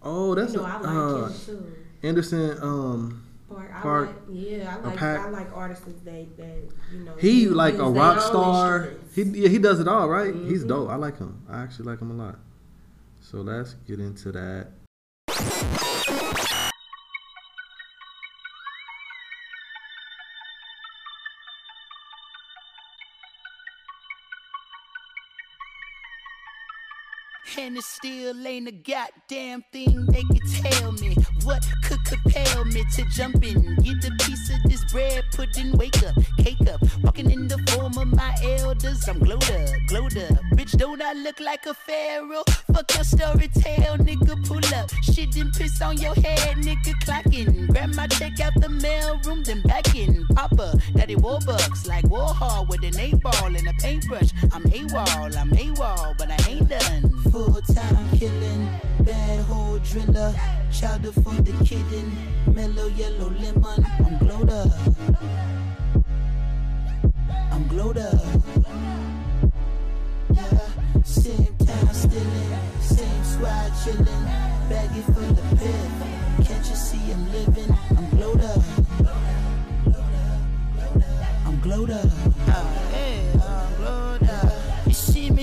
Oh, that's you know, a, I like uh, him too. Anderson. Um, Paak. I Paak. like, yeah, I like. I like artists that that you know. he use- like a rock star. He yeah, he does it all right. He's Mhm. dope. I like him. I actually like him a lot. So let's get into that. It still ain't a goddamn thing they could tell me. What could compel me to jump in, get a piece of this bread, put in, wake up, cake up, walking in the form of my elders. I'm glowed up, glowed up. Bitch, don't I look like a pharaoh? Fuck your story tale, nigga, pull up. Shit and piss on your head, nigga, clocking. Grab my check out the mail room, then back in. Papa, daddy Warbucks, like Warhol with an eight ball and a paintbrush. I'm AWOL, I'm AWOL, but I ain't done. Full time killing, bad hole driller. Chowder for the kitten, mellow yellow lemon. I'm glowed up. I'm glowed up. Yeah, same time stealing, same squad chilling, baggy full of pith. Can't you see I'm living? I'm glowed up. I'm glowed up. Oh,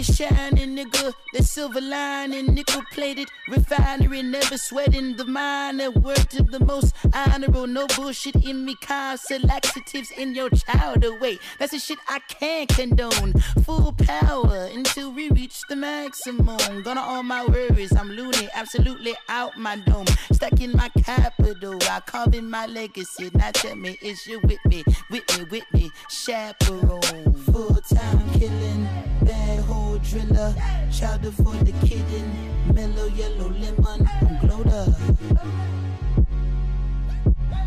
me shining, nigga. The silver lining, nickel plated refinery, never sweating the minor. Word to the most honorable, no bullshit in me. Constant laxatives in your child away. that's the shit I can't condone. Full power until we reach the maximum. Gonna all my worries, I'm loony, absolutely out my dome. Stuck in my capital, I carve in my legacy. Now tell me, is you with me, with me, with me? Chaperone, full time killing, bad hole driller, chowder for the kitten, mellow yellow lemon. I'm glowed up.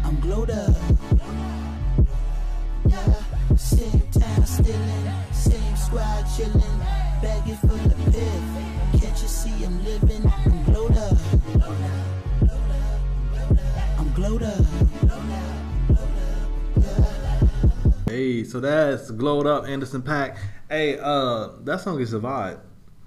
I'm glowed up. Yeah, same time stealing, same squad chilling, baggy full of pith. Can't you see I'm living? I'm Hey, so that's glowed up Anderson .Paak. Hey, uh, that song is a vibe.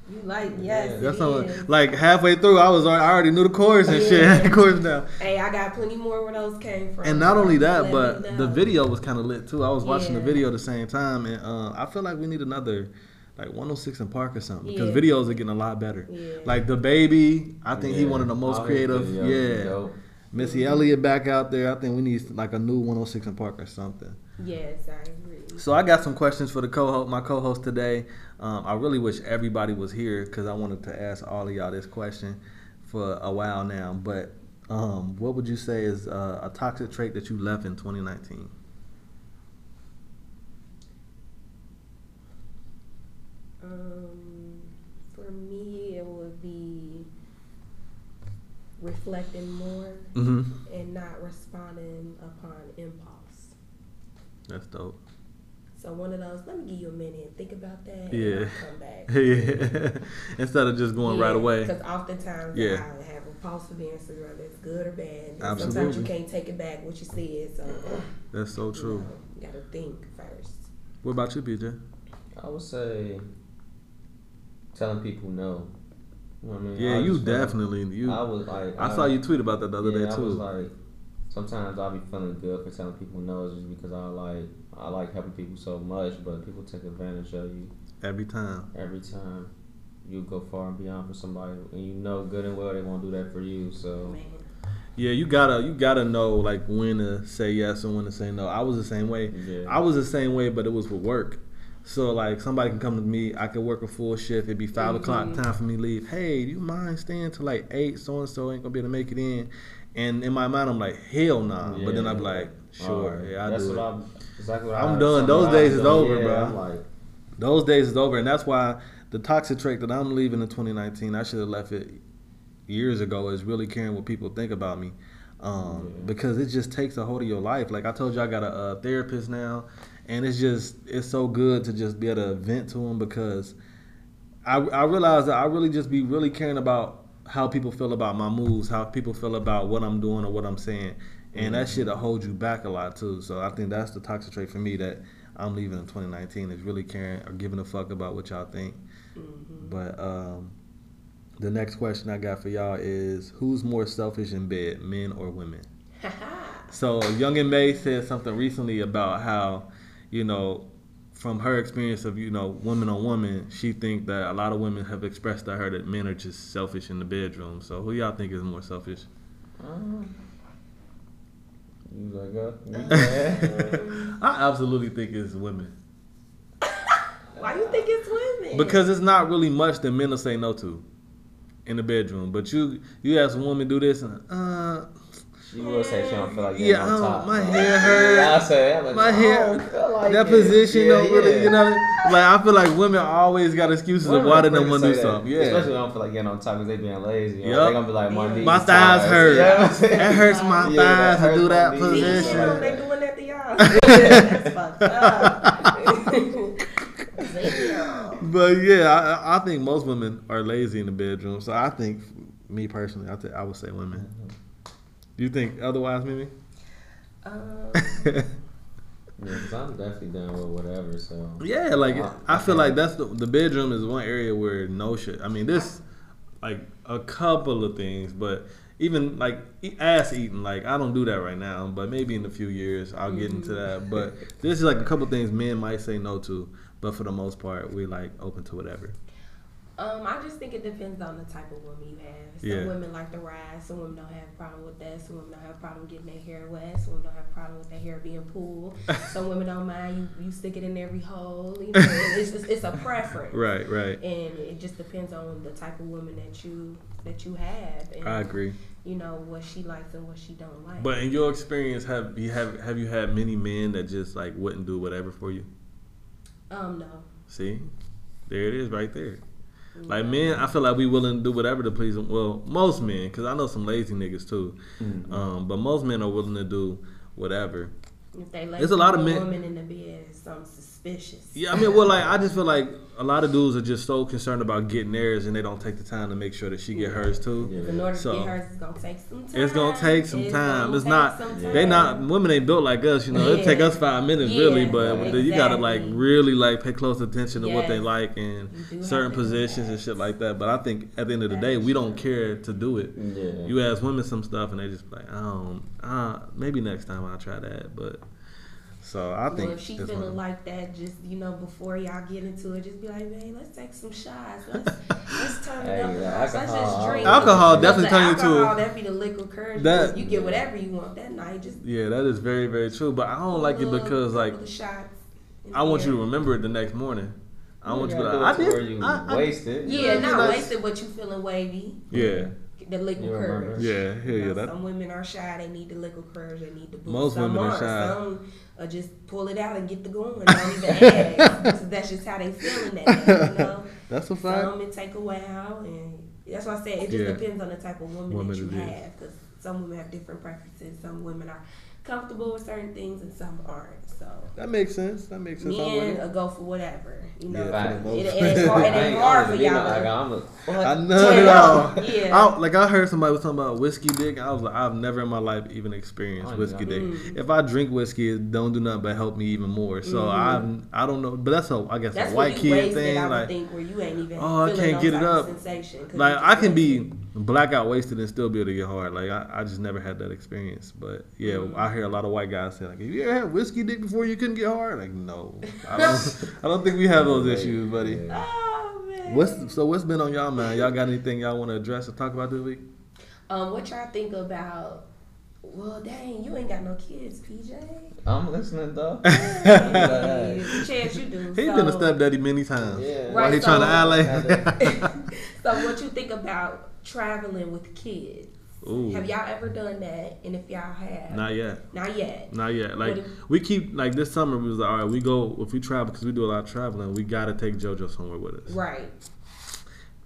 You like yes, That it song, like halfway through, I was already, I already knew the chorus and shit. Had the chorus down. Hey, I got plenty more where those came from. And not only that, but the video was kind of lit too. I was watching the video at the same time, and uh, I feel like we need another like 106 & Park or something because Yeah. videos are getting a lot better. Yeah. Like the baby, I think he one of the most creative. videos is Yeah, dope. Missy Elliott back out there. I think we need like a new 106 & Park or something. Yes, I agree. So I got some questions for the co-host, my co-host today. Um, I really wish everybody was here because I wanted to ask all of y'all this question for a while now. But um, what would you say is uh, a toxic trait that you left in 2019? Um, for me, it would be reflecting more Mhm. and not responding. That's dope. So one of those, let me give you a minute and think about that. Yeah. And I'll come back. yeah. Instead of just going right away. Because oftentimes Yeah. I have a impulsive answers, whether it's good or bad. And Sometimes you can't take it back what you said. So That's so you true. know, you gotta think first. What about you, PJ? I would say telling people no. You know what I mean? Yeah, I you just feel- definitely you. I was like, I saw uh, you tweet about that the other yeah, day I too. was like, sometimes I'll be feeling good for telling people no, just because I like I like helping people so much, but people take advantage of you Every time. every time. You go far and beyond for somebody, and you know good and well they won't do that for you. So Yeah, you gotta you gotta know like when to say yes and when to say no. I was the same way. Yeah. I was the same way, but it was with work. So like somebody can come to me, I could work a full shift. It'd be 5 o'clock, Mhm. time for me to leave. Hey, do you mind staying till like eight? So and so ain't gonna be able to make it in. And in my mind, I'm like, hell nah. But then I'm like, sure, Oh, yeah, I that's do what it. I'm. Exactly what I'm I, done. Those days is over, yeah, bro. I'm like, Those days is over, and that's why the toxic trait that I'm leaving in 2019, I should have left it years ago. Is really caring what people think about me, um, because it just takes a hold of your life. Like I told you, I got a, uh therapist now, and it's just it's so good to just be able to vent to him because I I realize that I really just be really caring about how people feel about my moves, how people feel about what I'm doing or what I'm saying, and that shit'll hold you back a lot too. So I think that's the toxic trait for me that I'm leaving in 2019 is really caring or giving a fuck about what y'all think. But um, the next question I got for y'all is who's more selfish in bed, men or women? so Young M.A said something recently about how, you know, from her experience of you know women on women, she think that a lot of women have expressed to her that men are just selfish in the bedroom. So who y'all think is more selfish? um, you like go. I absolutely think it's women Why you think it's women? because it's not really much that men will say no to. in the bedroom, but you you ask a woman do this and uh. She will say she don't feel like Yeah, on I don't- top. my Like, hair hurt. Yeah, I say that. Like, My I hair, don't like that it. position Yeah, don't really, yeah. you know, like I feel like women always got excuses Women of why they don't want to to do that. something. Yeah, Especially when they don't feel like getting on top because they being lazy. You know? Yup. They gonna be like, my knees my is thighs hurt. You know what I'm saying? That hurts my Yeah, thighs to hurts do my that knees. position. Damn, they doing that to y'all. That's fucked up. But yeah, I, I think most women are lazy in the bedroom. So I think, me personally, I, th- I would say women. Do you think otherwise, Mimi? Um, Yeah, because I'm definitely down with whatever. So Yeah, like I- I feel can't- like that's the the bedroom is one area where no shit. I mean, this like a couple of things, but even like ass eating, like I don't do that right now, but maybe in a few years I'll get into that. But this is like a couple of things men might say no to, but for the most part we like open to whatever. Um, I just think it depends on the type of woman you have. Some Yeah. women like to ride. Some women don't have a problem with that. Some women don't have a problem getting their hair wet. Some women don't have a problem with their hair being pulled. Some women don't mind you, you stick it in every hole. You know, it's, it's, it's a preference. Right, right. And it just depends on the type of woman that you that you have. And, I agree. You know what she likes and what she don't like. But in your experience, have you have have you had many men that just like wouldn't do whatever for you? um, no. See, there it is, right there. Like men, I feel like we willing to do whatever to please them. Well, most men, because I know some lazy niggas too. Mm-hmm. Um, but most men are willing to do whatever. If they let There's a lot of men- women in the bed, something suspicious. Yeah, I mean, well, like I just feel like a lot of dudes are just so concerned about getting theirs, and they don't take the time to make sure that she get hers too. Yeah. In order So- to get hers, it's gonna take some time. It's gonna take some It's time. It's not. some They not. Women ain't built like us. You know, it take us five minutes Yeah, really, but you gotta like really like pay close attention to what they like and certain positions and shit like that. But I think at the end of the day, we don't care to do it. Yeah. You ask women some stuff and they just be like, I don't. Uh, maybe next time I'll try that. But so I think Well, if she feeling one- like that, just you know, before y'all get into it, just be like, man, let's take some shots. Let's let's turn Hey, it up. yeah, notch. Let's just alcohol- drink. Alcohol definitely the turn you to alcohol, That be the liquid courage. That- you get whatever you want that night. Just Yeah, that is very very true. But I don't like it because like couple shots. I want there. you to remember it the next morning. I You want you to be gotta like, I did. where you I- I- waste it. Yeah, Yeah, not that's- wasted, but you feeling wavy. Yeah. The liquid You courage. Yeah, hell You yeah, that- some women are shy. They need the liquid courage. They need the boost. Most some women are aren't. shy. Some uh, just pull it out and get the going. Don't even ask. that's just how they feeling that day. You know. That's a fact. Some it take a while, and that's why I said it just Yeah. depends on the type of woman, Woman that you have. Because some women have different preferences. Some women are comfortable with certain things, and some aren't. So That makes sense. That makes sense. I'm men it. uh, go for whatever. You know, Yeah, it, for the most it, ain't hard, it ain't ain't hard for y'all. like, I'm a- I know it Yeah. all. Yeah. I, like I heard somebody was talking about whiskey dick. I was like, I've never in my life even experienced Oh, whiskey yeah. dick. Mm. If I drink whiskey, it don't do nothing but help me even more. So Mhm. I'm I don't know, but that's a I guess That's a white you kid wasted, thing. I Like think, where you ain't even oh, I can't get it up. Sensation, 'cause Like I just can be wasted. Blackout wasted and still be able to get hard. Like I, I just never had that experience. But yeah, Mm. I hear a lot of white guys say like, "Have you ever had whiskey dick before you couldn't get hard?" Like no, I don't. I don't think we have those issues, buddy. Oh man. What's so? What's been on y'all mind? Y'all got anything y'all want to address or talk about this week? Um, what y'all think about? Well, dang, you ain't got no kids, PJ. I'm listening though. Hey, Chance, you do. He so, been a stepdaddy many times. Yeah. Why Right, he trying to so- act like? So, what you think about traveling with kids? Ooh. Have y'all ever done that? And if y'all have, Not yet. Not yet. Not yet. Like if- we keep like this summer we was like, all right, we go if we travel because we do a lot of traveling. We gotta take JoJo somewhere with us. Right.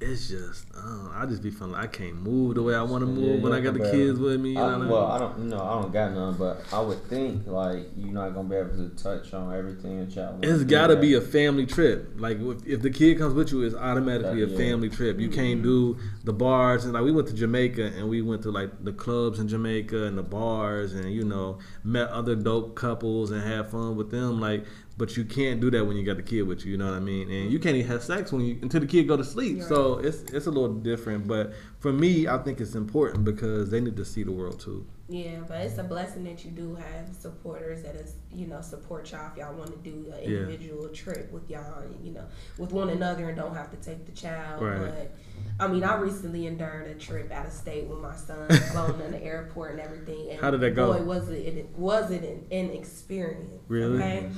It's just I, don't I just be feeling like I can't move the way I want to move Yeah, when I got the kids with me. You know I, what I mean? well, I don't you know. I don't got none, but I would think like you're not gonna be able to touch on everything that y'all. wanna It's do. got to be a family trip. Like if, if the kid comes with you, it's automatically a Yeah. family trip. You can't mm-hmm. do the bars and like we went to Jamaica and we went to like the clubs in Jamaica and the bars and you know met other dope couples and had fun with them. Like, but you can't do that when you got the kid with you. You know what I mean? And you can't even have sex when you until the kid go to sleep. So it's it's a little different. But for me, I think it's important because they need to see the world too. Yeah, but it's a blessing that you do have supporters that is, you know, support y'all if y'all want to do an Yeah. individual trip with y'all, you know, with one another and don't have to take the child. Right. But I mean, I recently endured a trip out of state with my son, flown in the airport and everything. And How did that go? Boy, was it it was it an, an experience. Really? Okay.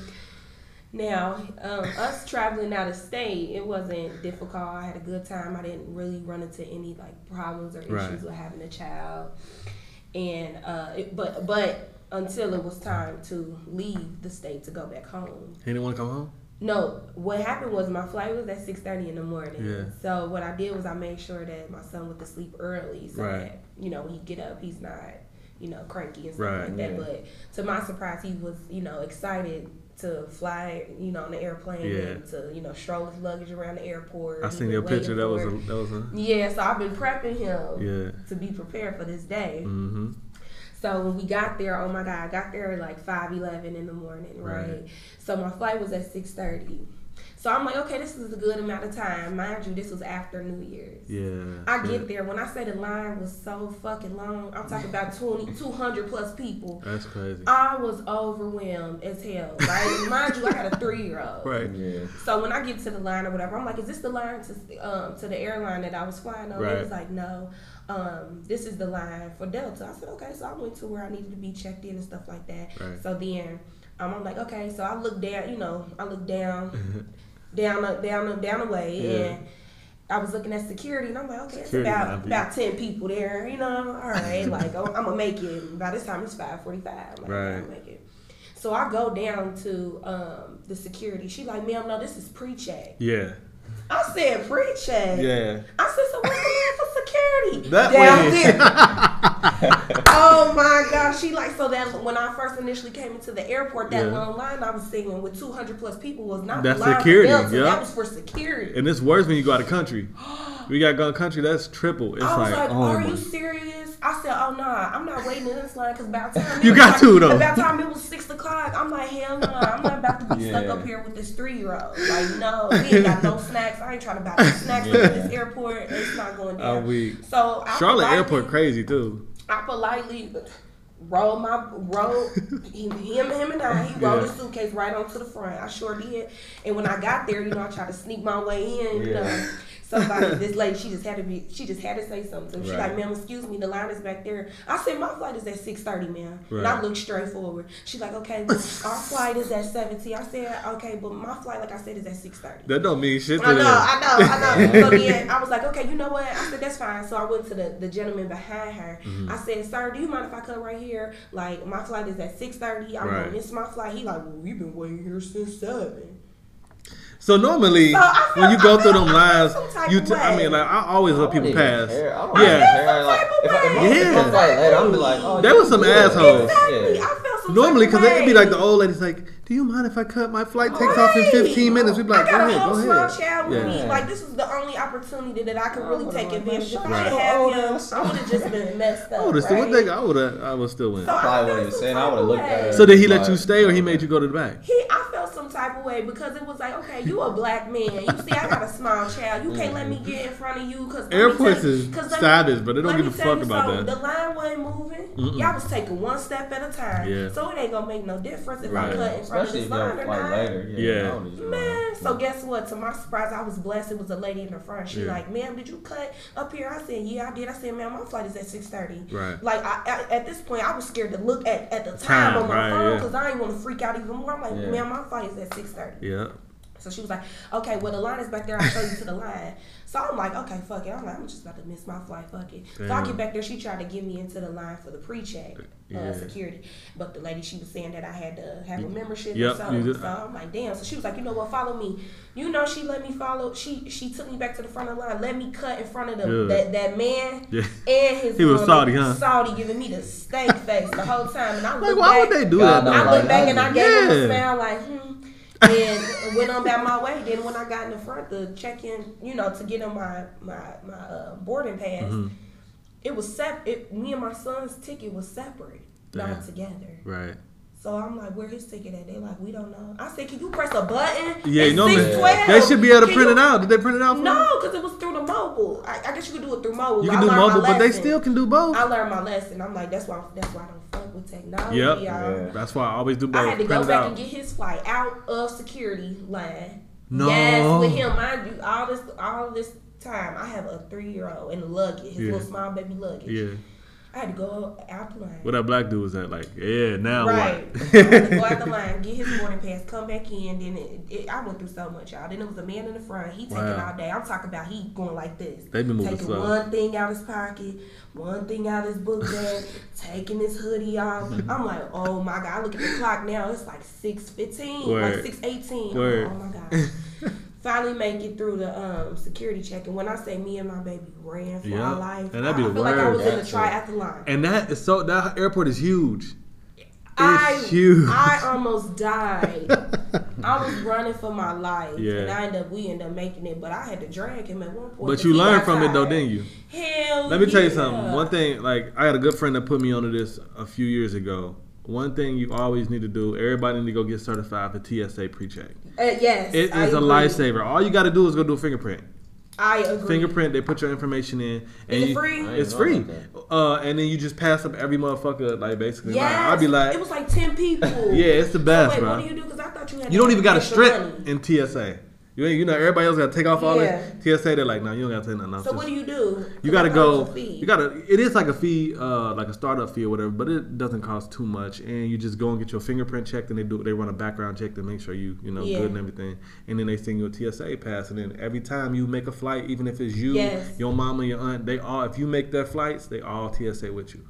Now, um, us traveling out of state, it wasn't difficult. I had a good time. I didn't really run into any like problems or issues Right. with having a child. And uh, it, but but until it was time to leave the state to go back home. He didn't want to come home. No, what happened was my flight was at six thirty in the morning. Yeah. So what I did was I made sure that my son went to sleep early, so Right. that you know when he get up, he's not you know cranky and stuff Right, like that. yeah. But to my surprise, he was you know excited to fly you know on the airplane Yeah. and to you know stroll his luggage around the airport. I seen your picture. That was a that was a yeah. So I've been prepping him yeah. to be prepared for this day. Mm-hmm. So when we got there, oh my god, I got there at like five eleven in the morning, right? Right. So my flight was at six thirty. So I'm like, okay, this is a good amount of time. Mind you, this was after New Year's. Yeah. I yeah. get there. When I say the line was so fucking long, I'm talking about 20, 200 plus people. That's crazy. I was overwhelmed as hell. Like, mind you, I had a three year old. Right. Yeah. So when I get to the line or whatever, I'm like, "Is this the line to um, to the airline that I was flying on?" Right. They was like, "No, um, this is the line for Delta." I said, "Okay." So I went to where I needed to be checked in and stuff like that. Right. So then um, I'm like, "Okay." So I look down, you know, I look down, down, uh, down, uh, down the way, Yeah. and I was looking at security, and I'm like, "Okay, it's about about ten people there, you know. All right, like I'm, I'm gonna make it. By this time, it's five forty five. Like, Right. I'm gonna make it. So I go down to um, the security. She like, ma'am, no, this is pre-check. Yeah. I said pre-check. Yeah. I said, so what's the security? That down way. there. oh my gosh. She like, so that when I first initially came into the airport, that Yeah. long line I was singing with 200 plus people was not That's security, yeah. That was for security. And it's worse when you go out of country. We got to go country. That's triple. It's I was like, like, oh "Are my. you serious?" I said, "Oh no, I'm not waiting in this line because by the time You got like, to, though. By the time it was six o'clock, I'm like, "Hell no, I'm not about to be stuck up here with this three year old. Like, no, we ain't got no snacks. I ain't trying to buy no snacks Yeah. at this airport. It's not going Are down." we? So I Charlotte politely- Airport crazy too. I politely rolled my rolled him, him him and I. He rolled Yeah. his suitcase right onto the front. I sure did. And when I got there, you know, I tried to sneak my way in. You Yeah. know, somebody, this lady, she just had to be, she just had to say something. She Right. like, ma'am, excuse me, the line is back there. I said, my flight is at six thirty, ma'am. And I Right. looked straight forward. She's like, okay, our flight is at seventy. I said, okay, but my flight, like I said, is at six thirty. That don't mean shit to I know, them. I know, I know. so then I was like, okay, you know what? I said, that's fine. So I went to the, the gentleman behind her. Mm-hmm. I said, sir, do you mind if I come right here? Like, my flight is at 6.30. I'm Right. to miss my flight. He like, well, we've been waiting here since 7. So normally, So feel- when you go I through feel- them I feel lines, some you. T- I mean, like I always let people I don't even pass. care. Yeah. Yeah. Oh, There you was some assholes. Exactly. Yeah. I felt some Normally, because it'd be like the old lady's like, "Do you mind if I cut my flight takes off in 15 minutes?" We'd be like, I "Go got ahead, a whole go small ahead." child with me. Like this was the only opportunity that I could oh, really would've take advantage of. If I shut didn't your have old him, I would have just been messed I up. would have still. right? What they? I would have. I would still win. So Probably felt wouldn't even some. I would've looked at way. her. So did he let you stay, or he made you go to the back? He, I felt some type of way because it was like, okay, you a black man. You see, I got a small child. You can't let me mm. get in front of you because Airports is savage, but they don't give a fuck about that. The line wasn't moving. Y'all was taking one step at a time. Yeah. So it ain't gonna make no difference if I cut in front of Especially if you're or like not. later. Yeah. Yeah. I don't need you Man, so around. guess what? To my surprise, I was blessed. It was a lady in the front. She Yeah. like, ma'am, did you cut up here? I said, yeah, I did. I said, ma'am, my flight is at six thirty. Right. Like I, I, at this point, I was scared to look at at the time, Time, on my right, phone yeah. because I didn't want to freak out even more. I'm like, Yeah. ma'am, my flight is at six thirty. Yeah. So she was like, okay, well, the line is back there. I'll show you to the line. So I'm like, okay, fuck it. I'm like, I'm just about to miss my flight. Fuck it. So I Damn. get back there. She tried to get me into the line for the pre-check Yeah. uh, security. But the lady, she was saying that I had to have a membership Yep, or something. you. So I'm like, damn. So she was like, you know what? Follow me. You know, she let me follow. She she took me back to the front of the line. Let me cut in front of the, Good. that, that man Yeah. and his He was Saudi, huh? Saudi giving me the stank face the whole time. And I Like, looked why back, would they do God that? don't I though? like back and I that. gave him a smile like, hmm. And went on about my way. Then when I got in the front to check in, you know, to get on my my my uh, boarding pass, Mhm. it was sep. It, me and my son's ticket was separate, Damn. not together. Right. So I'm like, where his ticket at? They like, we don't know. I said, can you press a button? Yeah, It's you know, man. They should be able to Can print you- it out. Did they print it out for? No, because it was through the mobile. I, I guess you could do it through mobile. You I can do mobile, but they still can do both. I learned my lesson. I'm like, that's why. That's why I don't fuck with technology. Yep. y'all. Yeah. That's why I always do both. I had to Print go back out. and get his flight out of security line. No. Yes, with him, mind you, all this, all this time, I have a three year old in luggage, his Yeah. little small baby luggage. Yeah. I had to go out the line. What that black dude was at? Like, yeah, now Right. what? Go out the line, get his boarding pass, come back in. Then it, it, I went through so much, y'all. Then it was a man in the front. He taking Wow. all day. I'm talking about he going like this. They been moving taking slow. one thing out his pocket, one thing out of his book bag, taking his hoodie off. Mm-hmm. I'm like, oh my god. I look at the clock now. It's like six fifteen, like six eighteen. Oh my god. Finally make it through the um, security check, and when I say me and my baby ran for Yeah. our life, And that'd be I the feel like I was in the worst. triathlon. And that is so. That airport is huge. It's I huge. I almost died. I was running for my life, Yeah. and I end up we end up making it, but I had to drag him at one point. But you he learned got from it though, didn't you? Hell, Let me tell you something. One thing, like I had a good friend that put me onto this a few years ago. One thing you always need to do, everybody need to go get certified for TSA pre-check. Uh, yes, It I is a agree. lifesaver. All you got to do is go do a fingerprint. I agree. Fingerprint, they put your information in. And Is it free? I didn't It's free. Uh, and then you just pass up every motherfucker, like basically. Yes, I'd be like, it was like ten people. yeah, it's the best, so wait, bro. What do you do? Because I thought you had. You don't even got to extra strip in TSA. You ain't, you know, everybody else got to take off all Yeah. that. TSA, they're like, no, you don't got to take nothing off. So Just- what do you do? You go. was a fee. You gotta. It is like a fee, uh, like a startup fee or whatever, but it doesn't cost too much. And you just go and get your fingerprint checked, and they do. They run a background check to make sure you, you know, Yeah. good and everything. And then they send you a TSA pass. And then every time you make a flight, even if it's you, Yes. your mama, your aunt, they all. If you make their flights, they all TSA with you.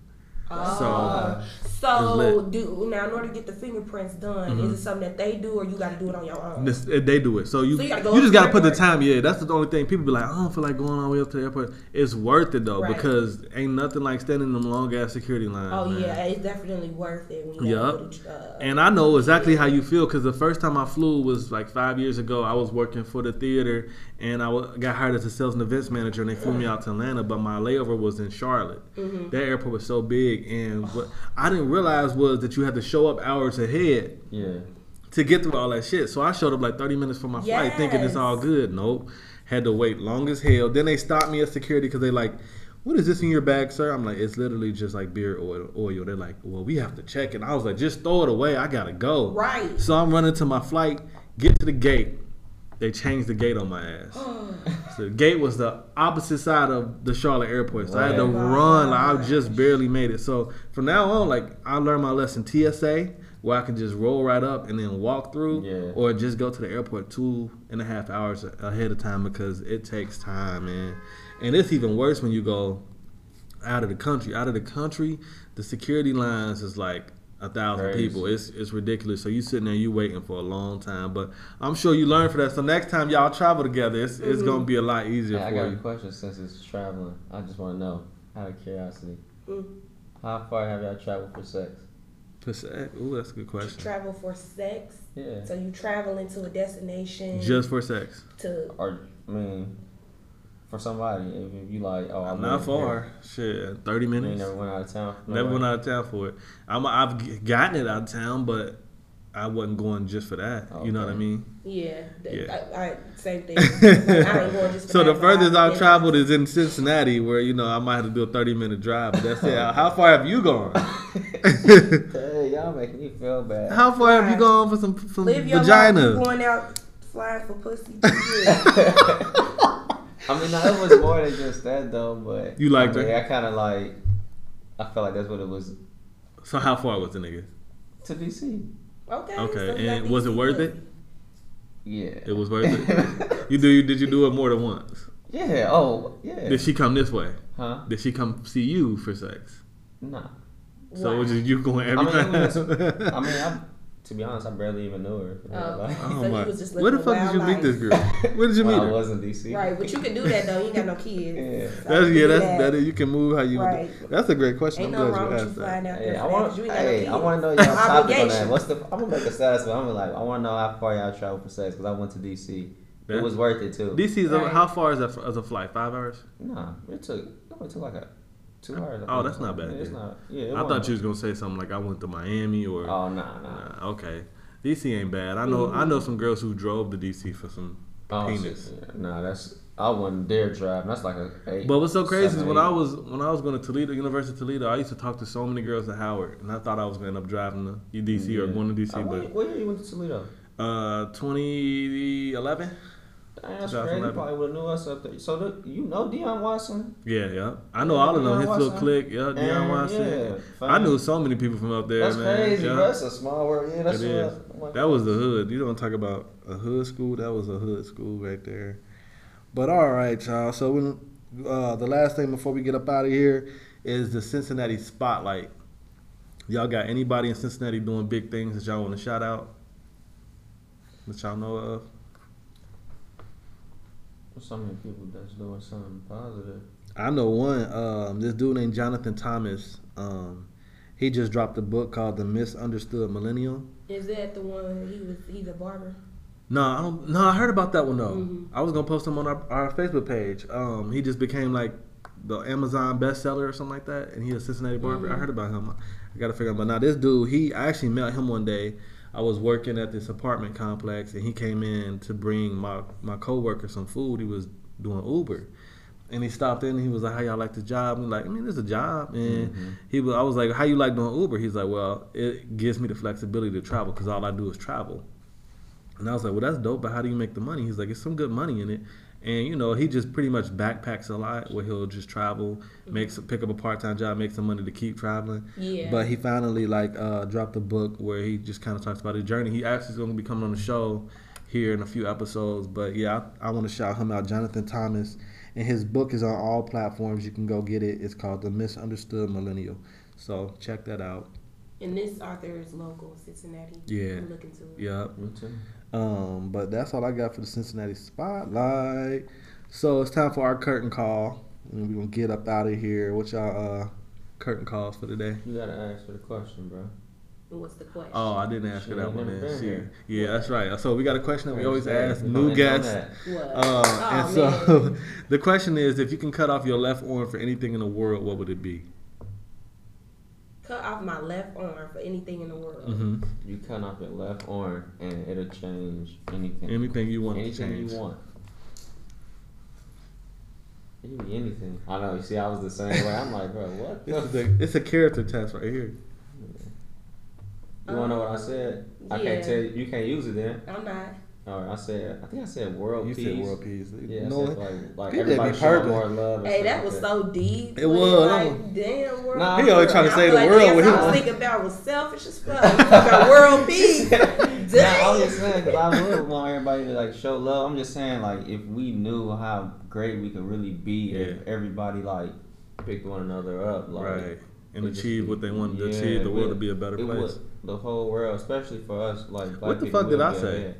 Oh. it's So lit. do now in order to get the fingerprints done, Mhm. is it something that they do or you got to do it on your own? This, uh, they do it. So you, So you you, gotta go just got to put the time. Yeah, that's the only thing. People be like, I don't feel like going all the way up to the airport. It's worth it though Right. because ain't nothing like standing in them long ass security lines. Oh man. yeah, it's definitely worth it. When you go to, uh, And I know exactly how you feel because the first time I flew was like five years ago. I was working for the theater and I got hired as a sales and events manager, and they flew me out to Atlanta. But my layover was in Charlotte. Mhm. That airport was so big, and what I didn't realize was that you had to show up hours ahead Yeah. to get through all that shit. So I showed up like 30 minutes for my flight, thinking it's all good. Nope, had to wait long as hell. Then they stopped me at security because they like. What is this in your bag, sir? I'm like, it's literally just like beer oil. oil. They're like, well, we have to check it. And I was like, just throw it away. I gotta go. Right. So I'm running to my flight, get to the gate. They changed the gate on my ass. so the gate was the opposite side of the Charlotte airport. So I had to Right. run. Like, I just barely made it. So from now on, like I learned my lesson TSA, where I can just roll right up and then walk through, Yeah. or just go to the airport two and a half hours ahead of time because it takes time, man. And it's even worse when you go out of the country. Out of the country, the security lines is like a thousand Crazy. people. It's it's ridiculous. So you sitting there, you waiting for a long time. But I'm sure you learn for that. So next time y'all travel together, it's it's Mm-hmm. gonna be a lot easier Hey, I for got a question since it's traveling. I just want to know, out of curiosity, Mm. how far have y'all traveled for sex? Per se- Ooh, that's a good question. travel for sex. Yeah. So you travel into a destination Just for sex. to Or I mean, for somebody, if you like, oh, I'm Not far. Shit, thirty minutes. never went out of town. for Never went out of town for it. I'm, I've gotten it out of town, but I wasn't going just for that. You know what I mean? yeah, Yeah. I, I, same thing. Like, I ain't going just for so that, the furthest I've traveled is in Cincinnati, where you know I might have to do a thirty minute drive. But that's it. How far have you gone? Hey, y'all making me feel bad. How far have you gone for some some Live your vagina? life. Going out flying for pussy. Yeah. I mean, no, it was more than just that though. But You liked I mean, her? I kind of like. I felt like that's what it was So how far was the nigga? to DC. okay. Okay, you and was it worth it? Yeah. It was worth it. you do? You, did you do it more than once? Yeah. Oh, yeah. Did she come this way? Huh? Did she come see you for sex? Nah. So Why? was it you going everywhere. I mean, it was. I mean, I, to be honest, I barely even knew her. Oh. Like, oh So you my! was just Where the fuck did you wild meet this girl? life. Where did you when meet I was in DC. Right, but you can do that though. You ain't got no kids. Yeah. So That's yeah. That's that. that is, you can move how you. Right. That's a great question. Ain't I'm nothing glad wrong you with asked that. out Hey, there I for that want, 'cause you ain't got hey, no I want to know y'all topic on that. What's the? I'm gonna make a status, but I'm gonna like, I want to know how far y'all travel for sex because I went to DC. Yeah. It was worth it too. DC is a, Right. how far is that as a flight? Five hours? Nah, it took. It only took like a two hours. Oh, that's not bad, Yeah, it's not. Yeah, it I thought you was gonna say something like I went to Miami or. Oh nah, nah. Nah, okay, DC ain't bad. I know. I know some girls who drove to DC for some Oh, penis. shit, yeah. Nah, that's. I wouldn't dare drive. That's like a eight. But what's so crazy is when eight. I was when I was going to Toledo, University of Toledo, I used to talk to so many girls at Howard, and I thought I was going to end up driving to DC or going to DC, Uh, but what, what year you went to Toledo? uh, 2011. Crazy. You probably would have knew us up there. So the, you know Deion Watson? Yeah, yeah. I know all of them. His little Watson. clique. Yeah, Deion Watson. yeah, I knew so many people from up there, That's man. crazy, yeah. That's a small world. Yeah, that's what. That was the hood. You don't talk about a hood school. That was a hood school right there. But all right, y'all. So when uh, the last thing before we get up out of here is the Cincinnati spotlight. Y'all got anybody in Cincinnati doing big things that y'all want to shout out? That y'all know of? There's so many people that's doing something positive. I know one. Um, this dude named Jonathan Thomas. Um, he just dropped a book called The Misunderstood Millennial. Is that the one he was? He's a barber. No, I don't. No, I heard about that one though. Mhm. I was gonna post him on our, our Facebook page. Um, he just became like the Amazon bestseller or something like that, and he's a Cincinnati barber. I Mhm. heard about him. I gotta figure out. But now this dude, he I actually met him one day. I was working at this apartment complex, and he came in to bring my my coworker some food. He was doing Uber. And he stopped in and he was like, How y'all like the job? And like, I mean, it's a job. And Mhm. he was I was like, How you like doing Uber? He's like, Well, it gives me the flexibility to travel because all I do is travel. And I was like, well, that's dope, but how do you make the money? He's like, it's some good money in it. And, you know, he just pretty much backpacks a lot where he'll just travel, makes pick up a part time job, make some money to keep traveling. Yeah. But he finally, like, uh, dropped a book where he just kind of talks about his journey. He actually is going to be coming on the show here in a few episodes. But yeah, I, I want to shout him out, Jonathan Thomas. And his book is on all platforms. You can go get it. It's called The Misunderstood Millennial. So check that out. And this author is local, Cincinnati. Yeah. Looking to it. Yep. Me too. Um, but that's all I got for the Cincinnati spotlight. So it's time for our curtain call. And we're gonna get up out of here. What y'all uh curtain calls for today? You gotta ask for the question, bro. What's the question? Oh, I didn't ask She her that one. never then. been here. yeah, that's right. So we got a question that we always ask new gonna end on guests. What? Uh, Oh, and so the question is, if you can cut off your left arm for anything in the world, what would it be? Cut off my left arm for anything in the world. hmm You cut off your left arm and it'll change anything. Anything you want to anything change. you want. It can be anything. I know. You see, I was the same way. I'm like, bro, what? This The is a, it's a character test right here. you wanna know what I said? I Yeah. can't tell you. You can't use it then. I'm not. All right, I said. I think I said world You peace. You said world peace. Yeah, No, said like like everybody be showing more love. Hey, stuff that like was so deep. It was, Like, damn, world. Nah, He always trying to I say the like world. that's when he was was- thinking about was selfish as fuck. You got world peace. Nah, I'm just saying because I would want everybody to like show love. I'm just saying like if we knew how great we could really be if everybody like picked one another up, like Right. And it just achieve what they wanted to achieve, the world we- to be a better place. would- the whole world, especially for us, like black What the fuck did I say? ahead.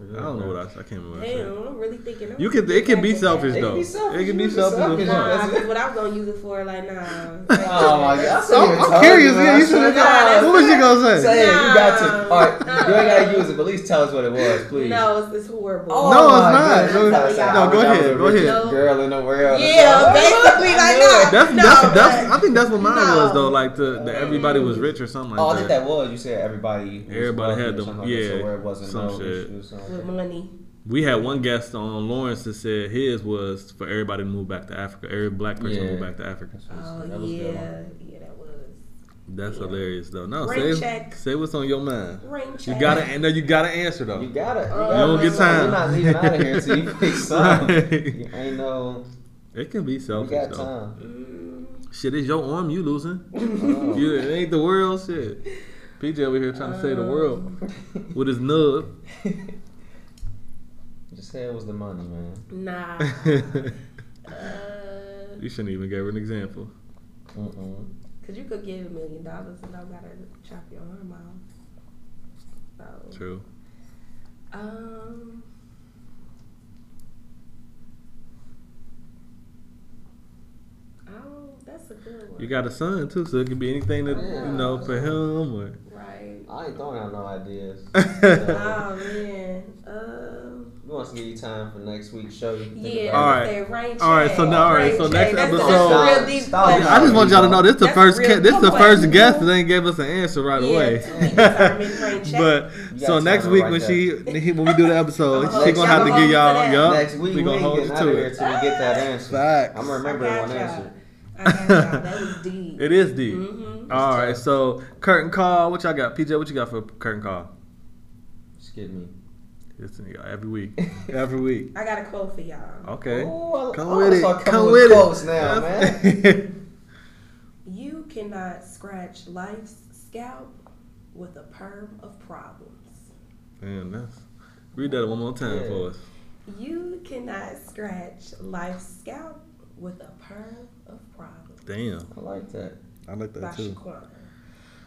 I. I don't know what I, I can't remember. I said. Damn, I'm really thinking. I'm You can. It can be thinking selfish back. It can though. be selfish, It can be selfish. selfish. Nah, that's what I was gonna use it for. Like, nah. Oh my god! I'm, I'm curious. Yeah, you should have. What was you gonna say? Say it, you got to. Nah. All right, you ain't gotta use it, but at least tell us what it was, please. No, it's, it's horrible. Oh No, it's not. goodness, No, you gotta say, no, go wish I was ahead, the go ahead. richest Girl in the world. Yeah, basically like that. That's No, that's, that's I think that's what mine was though. Like the, the everybody was rich or something like Oh, I that. think that was. You said everybody. was Everybody had or them- something like that, yeah, so where it wasn't some no shit. issues, something With money. We had one guest on Lawrence that said his was for everybody to move back to Africa. Every black person to Yeah. move back to Africa. Oh That was yeah, good. yeah, that was. That's Yeah. hilarious though. No, Rain say check. say what's on your mind. Rain You gotta and then you gotta answer though. You gotta. You, You gotta don't get time. You're not leaving out of here until you pick something. Right. You ain't no. It can be You selfish got though. time. Mm, Shit, it's your arm you losing. Oh. You, it ain't the world shit. PJ over here trying to save the world Um, with his nub. Just say it was the money, man. Nah. you Uh, shouldn't even give her an example. Mm-mm. Cause you could give a million dollars and I gotta chop your arm off. So, True. um, oh, that's a good one. You got a son too, so it could be anything that you know for him or. Right. I ain't throwing out no ideas. Oh man. Um. We want to give you time for next week's show. You can think Yeah. about All it. right. Say rain All right, so now- all right, so check. next that's, episode- That's a real deep I just want y'all to know this the That's first real ca- this deep the first question. guest that ain't gave us an answer right Yeah, away. to be determined, rain check. but so next week her when right she when we do the episode, I'ma she gonna have to give you y'all to that. yup. Next week, we we gonna hold you getting out of to it. till we get that answer. Facts. I'm gonna remember I one answer. I got y'all. That was deep. It is deep. Mhm. All right, so curtain call. What y'all got? PJ, what you got for curtain call? Just kidding me. Listen to y'all every week. Every week. I got a quote for y'all. Okay. Ooh, I- Come I with wanna it. Come with with quotes it. now, man. You cannot scratch life's scalp with a perm of problems. Man, that's read that one more time Yeah. for us. You cannot scratch life's scalp with a perm of problems. Damn. I like that. I like By that too. Shaquan.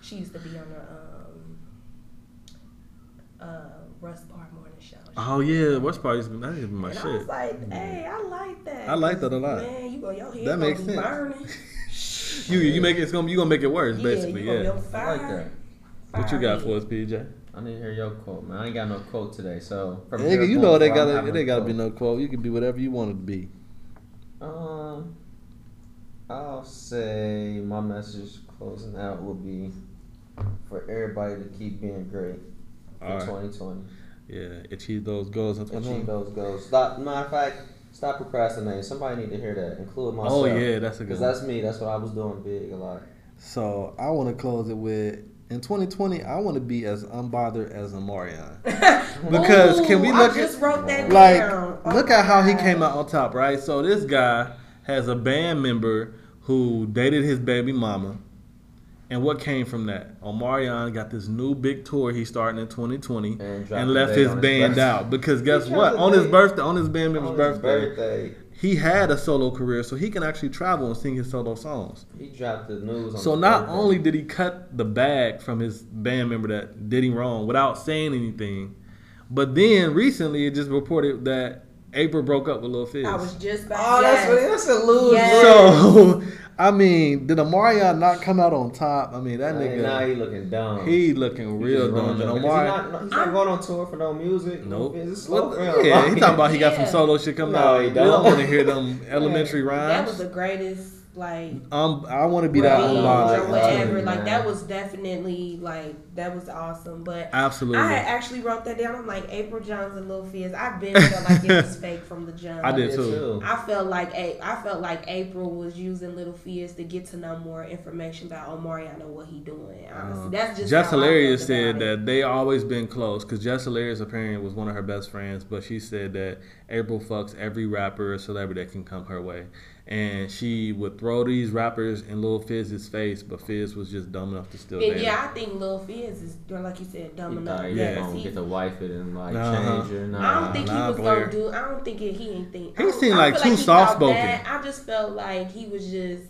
She used to be on the um, uh, Russ Parr morning show. Oh yeah, worst part is that is my and I shit. was like, hey, I like that. I like that a lot. Man, you go, your head That gonna makes be sense. burning. You you make it, it's gonna you gonna make it worse Yeah, basically. you Yeah. on I like that. What you got for us, PJ? I need to hear your quote, man. I ain't got no quote today, so Nigga, you know they gotta having they gotta be no quote. You can be whatever you want it to be. Um, I'll say my message closing out will be for everybody to keep being great for All right. 2020. Yeah, achieve those goals in Achieve those goals. Stop. Matter of fact, stop procrastinating. Somebody need to hear that, including myself. Oh, yeah, that's a good Because that's me. That's what I was doing big a lot. So I want to close it with in 2020. I want to be as unbothered as Omarion. because can we look I just at wrote that like down. Oh look my at how he came out on top, right? So this guy has a band member who dated his baby mama. And what came from that? Omarion got this new big tour he's starting in 2020 and, dropped the left his on his band birthday. out because guess He what? On his birthday, on his band member's birthday, birthday. he had a solo career, so he can actually travel and sing his solo songs. He dropped the news. On So his not birthday. only did he cut the bag from his band member that did him wrong without saying anything, but then recently it just reported that Apryl broke up with Lil Fizz. I was just about Oh, to that's what- that's a lose. Yes. so I mean, did Omarion not come out on top? I mean, that Hey, nigga. now he looking dumb. He looking He real just dumb. ruined And your- Because He's not, he's not going on tour for no music. Nope. It's slow What- yeah, he talking about he got some solo shit coming No, out. he We don't don't. want to hear them elementary rhymes. That rhymes. was the greatest, like, um, I want to be that revenge unbothered. or whatever. man. Like that was definitely like that was awesome. But Absolutely. I had actually wrote that down. I'm like Apryl Jones and Lil Fizz. I've been felt like it was fake from the jump. I did too. I felt like A- I felt like Apryl was using Little Fizz to get to know more information about Omari. I know what he doing. Honestly, that's just Jess Hilarious said that they always been close because Jess Hilarious apparently was one of her best friends, but she said that April fucks every rapper or celebrity that can come her way, and she would throw these rappers in Lil Fizz's face, but Fizz was just dumb enough to still And dance. yeah, I think Lil Fizz is like you said, dumb He enough. thought he gonna he- get to wife it and like Uh-huh. change her. Nah. I don't think Nah, he was Blair. gonna do. I don't think it, he ain't think. He seemed like too he thought soft-spoken. I just felt like he was just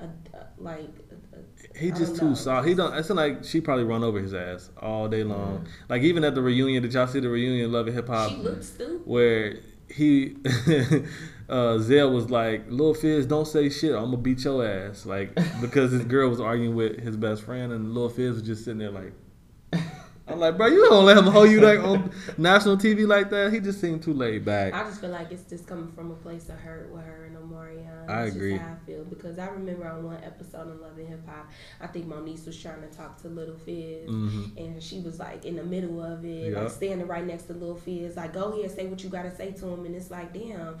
a, a- like. a- a- He just too know. soft. He don't. It's like she probably run over his ass all day long. Like even at the reunion, did y'all see the reunion? Love and Hip Hop. She looked stupid. where he uh Zell was like, Lil Fizz, don't say shit, I'm gonna beat your ass. Like because his girl was arguing with his best friend and Lil Fizz was just sitting there like I'm like, bro, you don't let him hold you like on national TV like that. He just seemed too laid back. I just feel like it's just coming from a place of hurt with her and Omarion. I That's agree. Just how I feel because I remember on one episode of Love and Hip Hop, I think Moniece was trying to talk to Little Fizz, Mhm. and she was like in the middle of it, Yup. like standing right next to Little Fizz, like go here, say what you gotta say to him, and it's like, damn.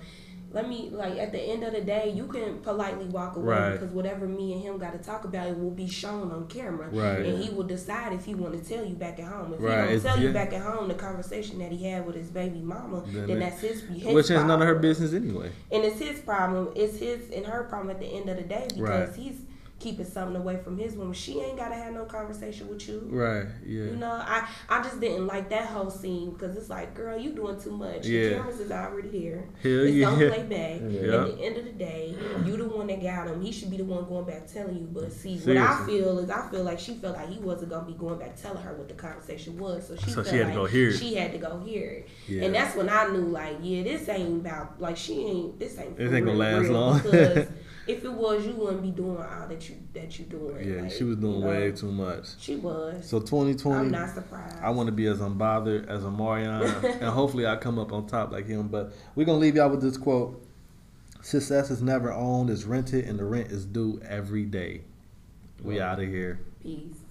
Let me like at the end of the day, you can politely walk away Right. because whatever me and him got to talk about, it will be shown on camera, Right. and he will decide if he want to tell you back at home. If Right. he don't It's- tell you back at home the conversation that he had with his baby mama, Then then, that's his, his Which is none of her business anyway. And it's his problem. It's his and her problem at the end of the day because he's keeping something away from his woman. She ain't gotta have no conversation with you. Right, yeah. You know, I I just didn't like that whole scene because it's like, girl, you doing too much. Yeah. The cameras is already there. Hell it's yeah. gonna play back. Yeah. At the end of the day, you the one that got him. He should be the one going back telling you. But see, what I feel is I feel like she felt like he wasn't gonna be going back telling her what the conversation was. So she So felt she had to go hear it. She had to go hear it. Yeah. And that's when I knew like, yeah, this ain't about like she ain't this ain't This ain't gonna last real, long. if it was, you wouldn't be doing all that you that you doing. Yeah, like, she was doing you know. way too much. She was. So 2020, I'm not surprised. I want to be as unbothered as Omarion, and hopefully I come up on top like him. But we're gonna leave y'all with this quote: "Success is never owned; it's rented, and the rent is due every day." We out of here. Peace.